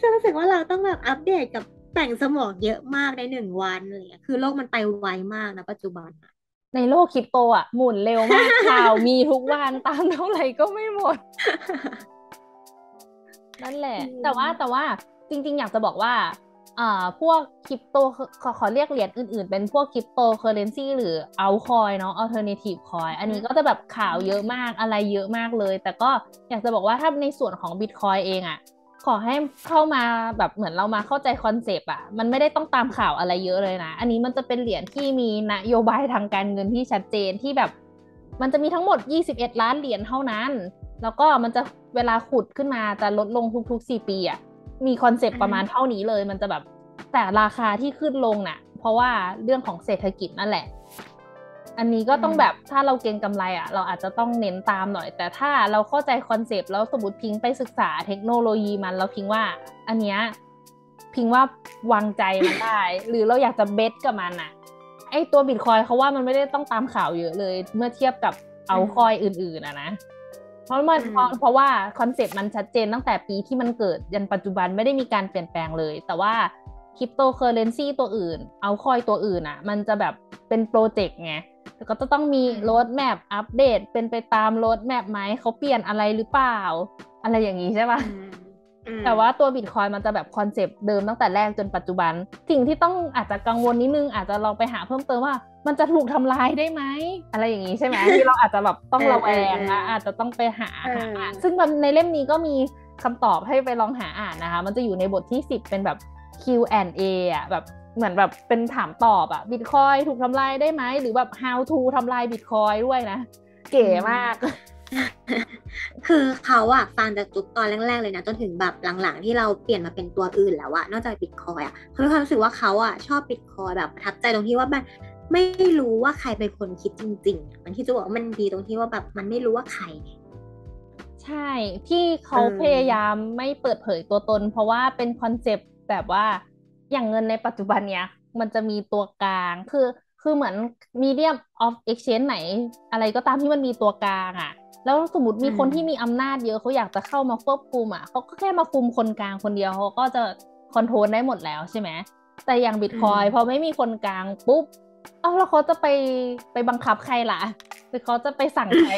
ฉันรู้สึกว่าเราต้องแบบอัปเดตกับแต่งสมองเยอะมากในหนึ่งวันเงี้ยคือโลกมันไปไวมากนะปัจจุบัน ในโลกคริปโตอะ หมุนเร็วมาก ข่าวมีทุกวันตามเท่าไหร่ก็ไม่หมด นั่นแหละ แต่ว่าแต่ว่าจริง ๆ อยากจะบอกว่าอ่าพวกคริปโตขอขอเรียกเหรียญอื่นๆ เป็นพวกคริปโตเคอเรนซีหรือ altcoin เนาะ alternative coin อันนี้ก็จะแบบข่าวเยอะมากอะไรเยอะมากเลย แต่ก็อยากจะบอกว่าถ้าในส่วนของบิตคอยเองอะข อให้เข้ามาแบบเหมือนเรามาเข้าใจ concept อะ มันไม่ได้ต้องตามข่าวอะไรเยอะเลยนะ อันนี้มันจะเป็นเหรียญที่มีนโยบายทางการเงินที่ชัดเจนที่แบบ มันจะมีทั้งหมด 21 ล้านเหรียญเท่านั้น แล้วก็มันจะเวลาขุดขึ้นมาจะลดลงทุกๆ 4 ปีอะ มี concept ประมาณเท่านี้เลย มันจะแบบแต่ราคาที่ขึ้นลงน่ะ เพราะว่าเรื่องของเศรษฐกิจนั่นแหละ อันนี้ก็ต้องแบบถ้าเราเก็งกำไรอะเราอาจจะต้องเน้นตามหน่อย แต่ถ้าเราเข้าใจ concept แล้วสมมติพิงไปศึกษาเทคโนโลยีมันแล้วพิงว่า อันเนี้ยพิงว่าวางใจมันได้ หรือเราอยากจะ bet กับมันอะไอตัวบิตคอยเขาว่ามันไม่ได้ต้องตามข่าวเยอะเลย เมื่อเทียบกับเอาคอยอื่นๆอะนะเพราะมันเพราะว่า concept มันชัดเจนตั้งแต่ปีที่มันเกิดยันปัจจุบันไม่ได้มีการเปลี่ยนแปลงเลย แต่ว่าคริปโตเคอเรนซีตัวอื่น altcoin ตัวอื่นอะมันจะแบบเป็น project ไง แต่ก็จะต้องมี roadmap อัปเดตเป็นไปตาม roadmap ไหมเขาเปลี่ยนอะไรหรือเปล่า อะไรอย่างนี้ใช่ปะแต่ว่าตัวบิตคอยมันจะแบบ concept เดิมตั้งแต่แรกจนปัจจุบัน สิ่งที่ต้องอาจจะกังวลนิดนึง อาจจะลองไปหาเพิ่มเติมว่า มันจะถูกทำลายได้ไหม อะไรอย่างนี้ใช่ไหมที่เราอาจจะแบบต้องระแวงนะอาจจะต้องไปหาหาซึ่งในเล่มนี้ก็มีคำตอบให้ไปลองหาอ่านนะคะ มันจะอยู่ในบทที่ 10 เป็นแบบ Q&A อะแบบ เหมือนแบบเป็นถามตอบอะบิตคอยถูกทำลายได้ไหม หรือแบบ how to ทำลายบิตคอยด้วยนะ เก๋มาก คือเขาอะฟังจากจุดตอนแรก ๆ เลยนะ จนถึงแบบหลังๆ ที่เราเปลี่ยนมาเป็นตัวอื่นแล้วอะนอกจากบิตคอยอะเขามีความรู้สึกว่าเขาอะชอบบิตคอยแบบประทับใจตรงที่ว่ามันไม่รู้ว่าใครเป็นคนคิดจริงๆมันที่จะบอกว่ามันดีตรงที่ว่าแบบมันไม่รู้ว่าใครใช่ที่เขาพยายามไม่เปิดเผยตัวตน เพราะว่าเป็นคอนเซปต์แบบว่า อย่างเงินในปัจจุบันเนี้ยมันจะมีตัวกลางคือคือเหมือน medium of exchange ไหน อะไรก็ตามที่มันมีตัวกลางอะ่ะ แล้วสมมติมีคนที่มีอำนาจเยอะเขาอยากจะเข้ามาควบคุมอะเขาก็แค่มาคุมคนกลางคนเดียวเขาก็จะคอนโทรลได้หมดแล้วใช่ไหมแต่อย่างบิตคอยพอไม่มีคนกลางปุ๊บเอาแล้วเขาจะไปไปบังคับใครล่ะหรือเขาจะไปสั่งใคร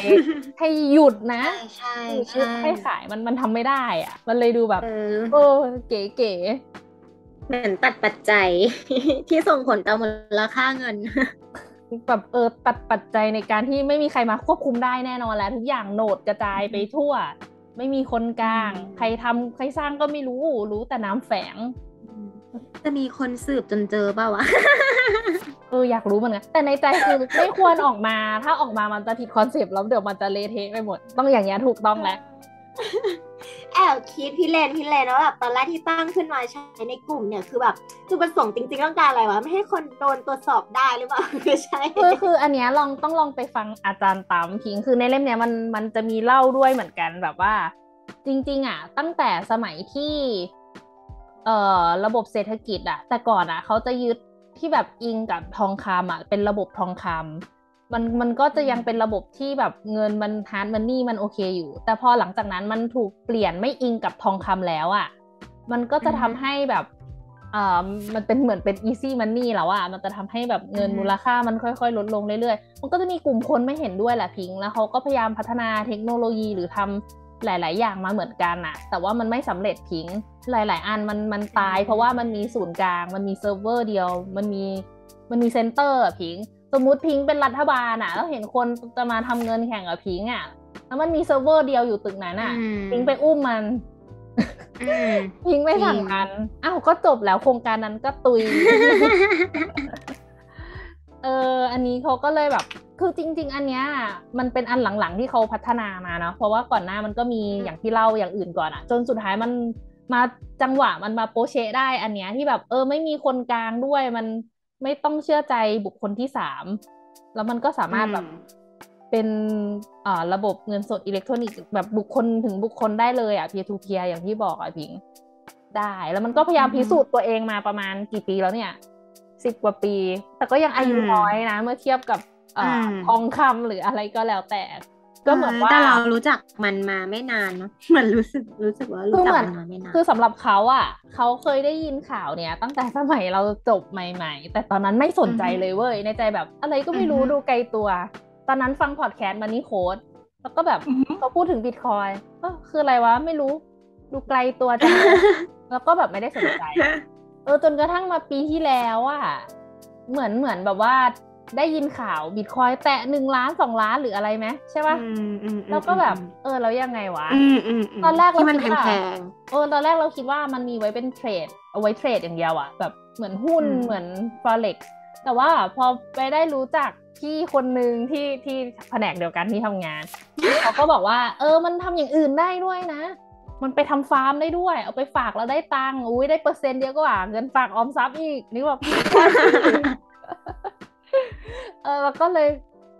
ให้หยุดนะใช่ใช่หยุดให้ขายมันมันทำไม่ได้อะ มันเลยดูแบบเออโอ้เก๋เก๋ เหมือนตัดปัจจัยที่ส่งผลต่อมูลค่าเงินแบบเออตัดปัจจัยในการที่ไม่มีใครมาควบคุมได้แน่นอนแล้ว ทุกอย่างโหนดกระจายไปทั่ว ไม่มีคนกลางอืมใครทำใครสร้างก็ไม่รู้รู้แต่นามแฝง จะมีคนสืบจนเจอเปล่าวะเอออยากรู้เหมือนกันแต่ในใจคือไม่ควรออกมา ถ้าออกมามันจะผิด concept แล้วเดี๋ยวมันจะเละเทะไปหมด ต้องอย่างเงี้ยถูกต้องแล้ว แอบคิดพี่เลนพี่เลนว่าแบบตอนแรกที่ตั้งขึ้นมาใช้ในกลุ่มเนี่ยคือแบบจุดประสงค์จริงๆต้องการอะไรวะไม่ให้คนโดนตรวจสอบได้หรือเปล่าไม่ใช่คือคืออันเนี้ยลองต้องลองไปฟังอาจารย์ตั๊มพิงคือในเล่มเนี้ยมันมันจะมีเล่าด้วยเหมือนกันแบบว่า จริง ๆ อะ ตั้งแต่สมัยที่เอ่อระบบเศรษฐกิจอะ แต่ก่อนอะเขาจะยึดที่แบบอิงกับทองคำอะเป็นระบบทองคำ มันมันก็จะยังเป็นระบบที่แบบเงินมันฮาร์ดมันนี่มันโอเคอยู่ แต่พอหลังจากนั้นมันถูกเปลี่ยนไม่อิงกับทองคำแล้วอะมันก็จะทำให้แบบเอ่อมันเป็นเหมือนเป็น easy money แล้วอะมันจะทำให้แบบเงินอืมมูลค่ามันค่อยๆ ลดลงเรื่อยๆ มันก็จะมีกลุ่มคนไม่เห็นด้วยแหละพิง แล้วเขาก็พยายามพัฒนาเทคโนโลยีหรือทำหลาย ๆ อย่างมาเหมือนกันอะแต่ว่ามันไม่สำเร็จพิง หลาย ๆ อันมันมันตาย เพราะว่ามันมีศูนย์กลาง มันมีเซิร์ฟเวอร์เดียว มันมีมันมี center อะพิง สมมุติพิงเป็นรัฐบาลอะแล้วเห็นคนจะมาทำเงินแข่งกับพิงอะแล้วมันมีเซิร์ฟเวอร์เดียวอยู่ตึกนั้นอะอืมพิงไปอุ้มมันอืมพิงไม่สั่งจริงมันอ้าวก็จบแล้วโครงการนั้นก็ตุย เออ อันนี้เขาก็เลยแบบ คือจริง ๆ อันเนี้ย มันเป็นอันหลังๆที่เขาพัฒนามาเนาะ เพราะว่าก่อนหน้ามันก็มีอย่างที่เล่าอย่างอื่นก่อนอะจนสุดท้ายมันมาจังหวะมันมาโปเชได้อันเนี้ยที่แบบ เออ ไม่มีคนกลางด้วยมัน ไม่ต้องเชื่อใจบุคคลที่สามแล้วมันก็สามารถแบบเป็นอ่าระบบเงินสดอิเล็กทรอนิกส์แบบบุคคลถึงบุคคลได้เลยอะ peer to peer อย่างที่บอกอะพิงได้ แล้วมันก็พยายามอือฮึพิสูจน์ตัวเองมาประมาณกี่ปีแล้วเนี่ยสิบกว่าปี แต่ก็ยังอายุอืมน้อยนะ เมื่อเทียบกับเอ่ออมทองคำหรืออะไรก็แล้วแต่ ก็เหมือนว่าแต่เรารู้จักมันมาไม่นานเนอะเหมือนรู้สึกรู้สึกว่ารู้จักมันมาไม่นานคือสำหรับเขาอะเขาเคยได้ยินข่าวเนี่ย ตั้งแต่สมัยเราจบใหม่ ๆ แต่ตอนนั้นไม่สนใจอือฮึเลยเว้ยในใจแบบอะไรก็ไม่รู้อือฮึดูไกลตัว ตอนนั้นฟังพอดแคสต์มันนี่โค้ดแล้วก็แบบอือฮึเขาพูดถึงบิตคอยก็คืออะไรวะไม่รู้ดูไกลตัวจังเลยแล้วก็แบบไม่ได้สนใจ เออจนกระทั่งมาปีที่แล้วอะเหมือนเหมือนแบบว่า ได้ยินข่าวบิตคอยแตะหนึ่งล้านสองล้านหรืออะไรไหมใช่ปะอืมอืมอืมแล้วก็แบบเออแล้วยังไงวะอืมอืมมตอนแรกเราที่มันคิดว่าแพงเออตอนแรกเราคิดว่ามันมีไว้เป็นเทรด เอาไว้เทรดอย่างเดียวอะแบบเหมือนหุ้นอืมเหมือน forex แต่ว่าพอไปได้รู้จักพี่คนหนึ่งที่ที่แผนกเดียวกันที่ทำงาน เขาก็บอกว่า เออมันทำอย่างอื่นได้ด้วยนะ มันไปทำฟาร์มได้ด้วย เอาไปฝากแล้วได้ตังค์อุ้ยได้เปอร์เซ็นต์เยอะกว่าเงินฝากออมทรัพย์อีกนี่แบบ เออแล้วก็เลย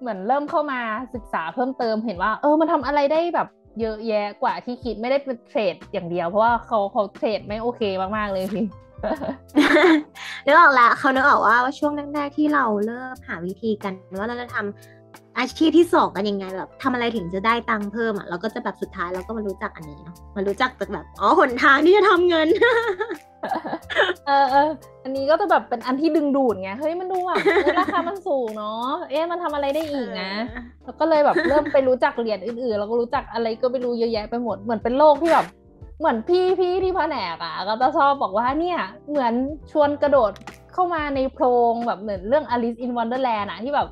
เหมือนเริ่มเข้ามาศึกษาเพิ่มเติมเห็นว่า เออมันทำอะไรได้แบบเยอะแยะกว่าที่คิดไม่ได้เป็นเทรดอย่างเดียว เพราะว่าเขาเขาเทรดไม่โอเคมาก ๆ เลยพี่นึกออกแล้วเขานึกออกว่าว่าช่วงแรกๆที่เราเริ่มหาวิธีกันว่าเราจะทำ อาชีพที่สองกันยังไงแบบทำอะไรถึงจะได้ตังค์เพิ่มอะเราก็จะแบบสุดท้ายเราก็มารู้จักอันนี้เนาะมารู้จักจากแบบอ๋อหนทางที่จะทำเงินเออเอออันนี้ก็จะแบบเป็นอันที่ดึงดูดไงเฮ้ยมันดูแบบเอ้ยราคามันสูงเนาะเอ๊ะมันทำอะไรได้อีกนะแล้วก็เลยแบบเริ่มไปรู้จักเหรียญอื่นๆแล้วก็รู้จักอะไรก็ไม่รู้เยอะแยะไปหมดเหมือนเป็นโลกที่แบบเหมือนพี่พี่ที่แผนกอะก็จะชอบบอกว่าเนี่ยเหมือนชวนกระโดดเข้ามาในโพรงแบบเหมือนเรื่อง Alice in Wonderland อะที่แบบ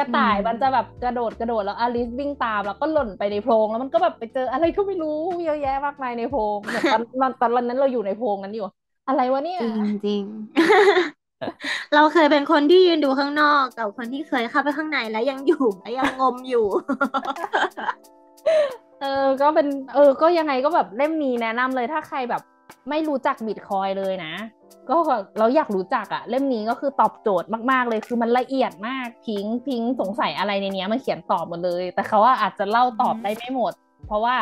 กระต่ายอืมมันจะแบบกระโดดกระโดดแล้วอลิซวิ่งตามแล้วก็หล่นไปในโพรงแล้วมันก็แบบไปเจออะไรก็ไม่รู้เยอะแยะมากมายในโพรงเหมือนตอนตอนตอนนั้นเราอยู่ในโพรงนั้นอยู่ อะไรวะเนี่ยจริงจริงเราเคยเป็นคนที่ยืนดูข้างนอกกับคนที่เคยเข้าไปข้างในแล้วยังอยู่และยังงมอยู่ เออ ก็เป็น เออ ก็ยังไงก็แบบเล่มนี้แนะนำเลยถ้าใครแบบไม่รู้จักบิตคอยเลยนะ ก็เราอยากรู้จักอะเล่มนี้ก็คือตอบโจทย์มาก ๆ เลยคือมันละเอียดมากพิงพิงสงสัยอะไรในเนี้ยมันเขียนตอบหมดเลย แต่เขาว่าอาจจะเล่าตอบได้ไม่หมด เพราะว่า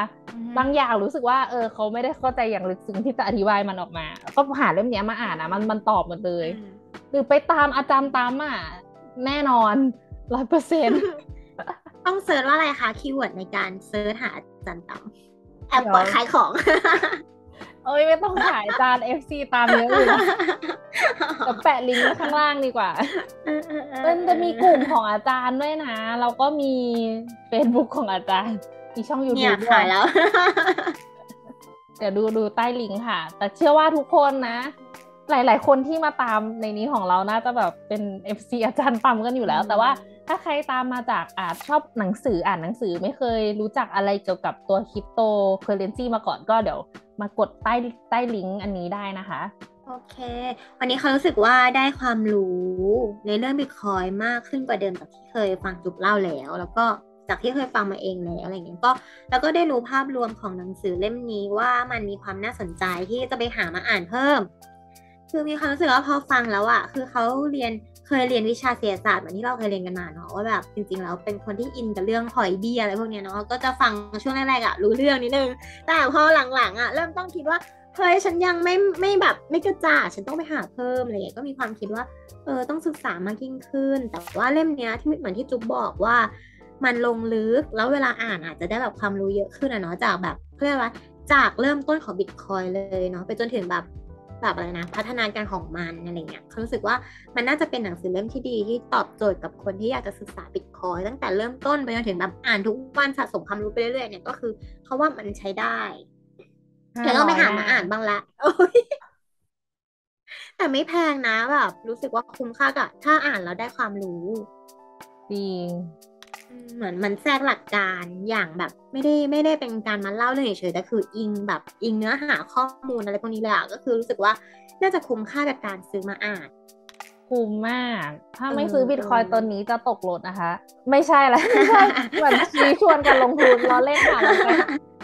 บางอย่างรู้สึกว่า เออเขาไม่ได้เข้าใจอย่างลึกซึ้งที่จะอธิบายมันออกมา ก็หาเล่มเนี้ยมาอ่านนะมันมันตอบหมดเลย หรือไปตามอาจารย์ตั๊มอะแน่นอนร้อยเปอร์เซ็นต์ต้อง search ว่าอะไรคะ keyword ในการ search หาอาจารย์ตั๊มแอบเดี๋ยวเปิดขายของ เอ้ยไม่ต้องขายจาน FC ตามเยอะอยู่นะจะแปะลิงก์ไว้ข้างล่างดีกว่าเออเออเออมันจะมีกลุ่มของอาจารย์ด้วยนะแล้วก็มี Facebook ของอาจารย์ มีช่องเนี่ย YouTube ด้วขายยแล้ว เดี๋ยวดูดูใต้ลิงก์ค่ะ แต่เชื่อว่าทุกคนนะ หลาย ๆ คนที่มาตามในนี้ของเราน่าจะแบบเป็น FC อาจารย์ปั๊มกันอยู่แล้วอืมแต่ว่า ถ้าใครตามมาจากอ่าชอบหนังสืออ่านหนังสือไม่เคยรู้จักอะไรเกี่ยวกับตัวคริปโตเคอเรนซีมาก่อนก็เดี๋ยวมากดใต้ใต้ลิงก์อันนี้ได้นะคะ โอเค วันนี้เขารู้สึกว่าได้ความรู้ในเรื่องบิตคอยมากขึ้นกว่าเดิมจากที่เคยฟังจุบเล่าแล้ว แล้วก็จากที่เคยฟังมาเองแล้วอะไรเงี้ยก็แล้วก็ได้รู้ภาพรวมของหนังสือเล่มนี้ว่ามันมีความน่าสนใจที่จะไปหามาอ่านเพิ่ม คือมีความรู้สึกว่าพอฟังแล้วอะคือเขาเรียนเคยเรียนวิชาเศรษฐศาสตร์เหมือนที่เราเคยเรียนกันมาเนาะว่าแบบจริงๆแล้วเป็นคนที่อินกับเรื่องหอยเบี้ยอะไรพวกเนี้ยเนาะก็จะฟังช่วงแรกๆอะรู้เรื่องนิดนึง แต่พอหลังๆอะเริ่มต้องคิดว่าเฮ้ยฉันยังไม่ไม่แบบไม่กระจ่าฉันต้องไปหาเพิ่มอะไรเงี้ยก็มีความคิดว่าเออต้องศึกษามากยิ่งขึ้น แต่ว่าเล่มเนี้ยที่เหมือนที่จุ๊บบอกว่ามันลงลึกแล้วเวลาอ่านอาจจะได้แบบความรู้เยอะขึ้นอะเนาะจากแบบเรียกว่าจากเริ่มต้นของบิตคอยเลยเนาะไปจนถึงแบบ แบบอะไรนะ พัฒนาการของมันอะไรเงี้ยเขารู้สึกว่ามันน่าจะเป็นหนังสือเล่มที่ดีที่ตอบโจทย์กับคนที่อยากจะศึกษาบิตคอยตั้งแต่เริ่มต้นไปจนถึงแบบอ่านทุกวันสะสมความรู้ไปเรื่อยๆเนี่ยก็คือเขาว่ามันใช้ได้เดี๋ยวต้องไปหามาอ่านบ้างละโอ้ยแต่ไม่แพงนะแบบรู้สึกว่าคุ้มค่ากับถ้าอ่านแล้วได้ความรู้จริงอืม เหมือนมันแทรกหลักการอย่างแบบ ไม่ได้ไม่ได้เป็นการมาเล่าเรื่องเฉยๆแต่คืออิงแบบอิงเนื้อหาข้อมูลอะไรพวกนี้เลยอะก็คือรู้สึกว่าน่าจะคุ้มค่ากับการซื้อมาอ่านคุ้มมาก ถ้าไม่เออซื้อบิตคอยเออตัวนี้จะตกรถนะคะ ไม่ใช่แล้วไม่ใช่เหมือนชี้ชวนกันลงทุนล้อเล่นค่ะลองไป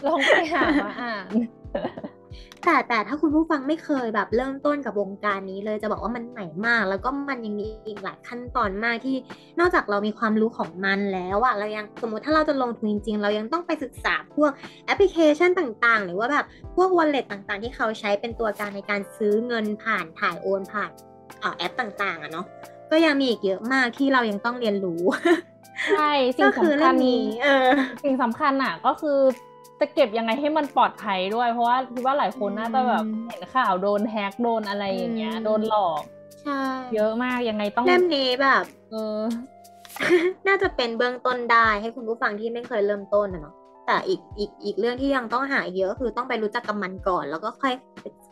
ลองไปหามาอ่าน แต่แต่ถ้าคุณผู้ฟังไม่เคยแบบเริ่มต้นกับวงการนี้เลยจะบอกว่ามันใหม่มาก แล้วก็มันยังมีอีกหลายขั้นตอนมากที่นอกจากเรามีความรู้ของมันแล้วอะเรายังสมมติถ้าเราจะลงทุนจริงๆ เรายังต้องไปศึกษาพวกแอปพลิเคชันต่างๆ หรือว่าแบบพวก wallet ต่างๆ ที่เขาใช้เป็นตัวการในการซื้อเงินผ่านถ่ายโอนผ่านเอ่อแอปต่างๆอะเนาะก็ยังมีอีกเยอะมากที่เรายังต้องเรียนรู้ใช่สิ่ก็งคือสำเรื่คัอญงนี้เออสิ่งสำคัญอะก็คือ จะเก็บยังไงให้มันปลอดภัยด้วย เพราะว่าคิดว่าหลายคนน่าจะแบบอืมเห็นข่าวโดนแฮกโดนอะไรอย่างเงี้ยอืมโดนหลอกใช่เยอะมากยังไงต้องเล่มนี้แบบ เออ น่าจะเป็นเบื้องต้นได้ให้คุณผู้ฟังที่ไม่เคยเริ่มต้นนะเนาะแต่อีกอีกอีกเรื่องที่ยังต้องหาอีกเยอะก็คือต้องไปรู้จักกับมันก่อน แล้วก็ค่อย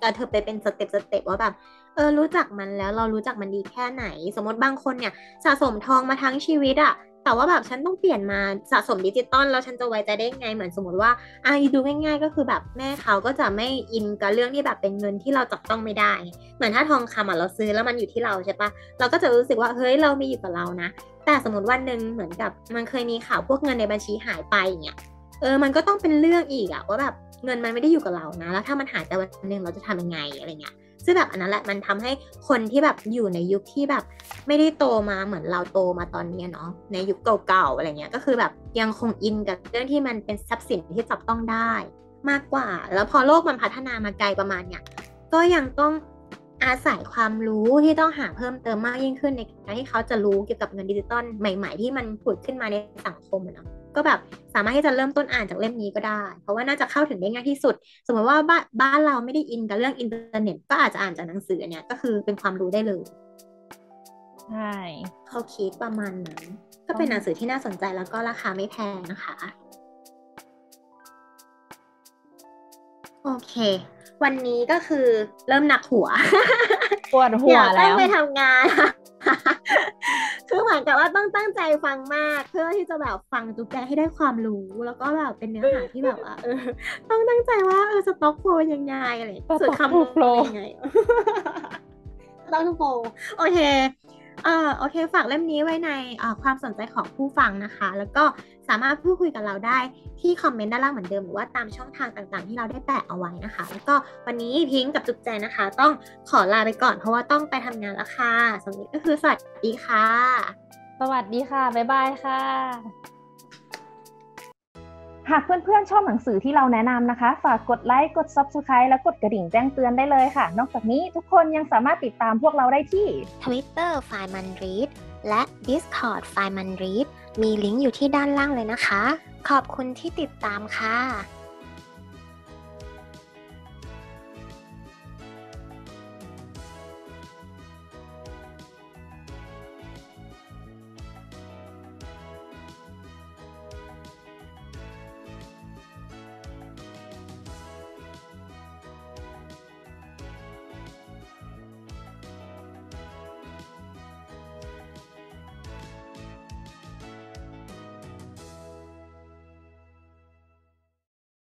กระเถิบไปเป็น step step ว่าแบบเออรู้จักมันแล้วเรารู้จักมันดีแค่ไหน สมมติบางคนเนี่ย สะสมทองมาทั้งชีวิตอะ แต่ว่าแบบฉันต้องเปลี่ยนมาสะสมดิจิตอลแล้วฉันจะไว้ใจได้ไงเหมือนสมมติว่าอะดูง่าย ๆ ก็คือแบบแม่เขาก็จะไม่อินกับเรื่องที่แบบเป็นเงินที่เราจับต้องไม่ได้ เหมือนถ้าทองคำอะเราซื้อแล้วมันอยู่ที่เราใช่ปะเราก็จะรู้สึกว่าเฮ้ยเรามีอยู่กับเรานะ แต่สมมติวันหนึ่งเหมือนกับมันเคยมีข่าวพวกเงินในบัญชีหายไปอย่างเงี้ยเออมันก็ต้องเป็นเรื่องอีกอะว่าแบบเงินมันไม่ได้อยู่กับเรานะ แล้วถ้ามันหายไปวันหนึ่งเราจะทำยังไงอะไรเงี้ย ซึ่งแบบอันนั้นแหละมันทำให้คนที่แบบอยู่ในยุคที่แบบ ไม่ได้โตมาเหมือนเราโตมาตอนนี้เนาะในยุคเก่าๆอะไรเงี้ยก็คือแบบยังคงอินกับเรื่องที่มันเป็นทรัพย์สินที่จับต้องได้ มากกว่า แล้วพอโลกมันพัฒนามาไกลประมาณเนี้ยก็ยังต้องอาศัยความรู้ที่ต้องหาเพิ่มเติมมากยิ่งขึ้นในการที่เขาจะรู้เกี่ยวกับเงินดิจิตอลใหม่ ๆ ที่มันผุดขึ้นมาในสังคมเนาะ ก็แบบสามารถที่จะเริ่มต้นอ่านจากเล่มนี้ก็ได้ เพราะว่าน่าจะเข้าถึงได้ง่ายที่สุด สมมติว่าบ้านบ้านเราไม่ได้อินกับเรื่องอินเทอร์เน็ต ก็อาจจะอ่านจากหนังสือเนี่ยก็คือเป็นความรู้ได้เลยใช่เขาคิดประมาณนั้นก็เป็นหนังสือที่น่าสนใจแล้วก็ราคาไม่แพงนะคะ โอเค วันนี้ก็คือเริ่มหนักหัวปวดหัเดี๋วยวต้อแล้งวไปทำงาน คือเหมือนกับว่าต้องตั้งใจฟังมาก เพื่อที่จะแบบฟังจุ๊กแกให้ได้ความรู้ แล้วก็แบบเป็นเนื้อหาที่แบบว่าเออต้องตั้งใจว่าเออสต็อกโฟยังไงอะไร Stock ส่วนคำ flow ยังไงสต็อกโฟโอเคเออโอเค ฝากเล่มนี้ไว้ในเอ่อความสนใจของผู้ฟังนะคะ แล้วก็ สามารถพูดคุยกับเราได้ที่คอมเมนต์ด้านล่างเหมือนเดิมหรือว่าตามช่องทางต่างๆ ที่เราได้แปะเอาไว้นะคะ แล้วก็วันนี้พิงค์กับจุ๊บแจนะคะ ต้องขอลาไปก่อนเพราะว่าต้องไปทำงานแล้วค่ะสำหรับวันนี้ก็คือสวัสดีค่ะ สวัสดีค่ะ บ๊ายบายค่ะ หากเพื่อนๆชอบหนังสือที่เราแนะนำนะคะ ฝากกดไลค์ กด Subscribe และกดกระดิ่งแจ้งเตือนได้เลยค่ะ นอกจากนี้ทุกคนยังสามารถติดตามพวกเราได้ที่ Twitter ไฟมันรีดและ Discord ไฟมันรีด มีลิงก์อยู่ที่ด้านล่างเลยนะคะ ขอบคุณที่ติดตามค่ะ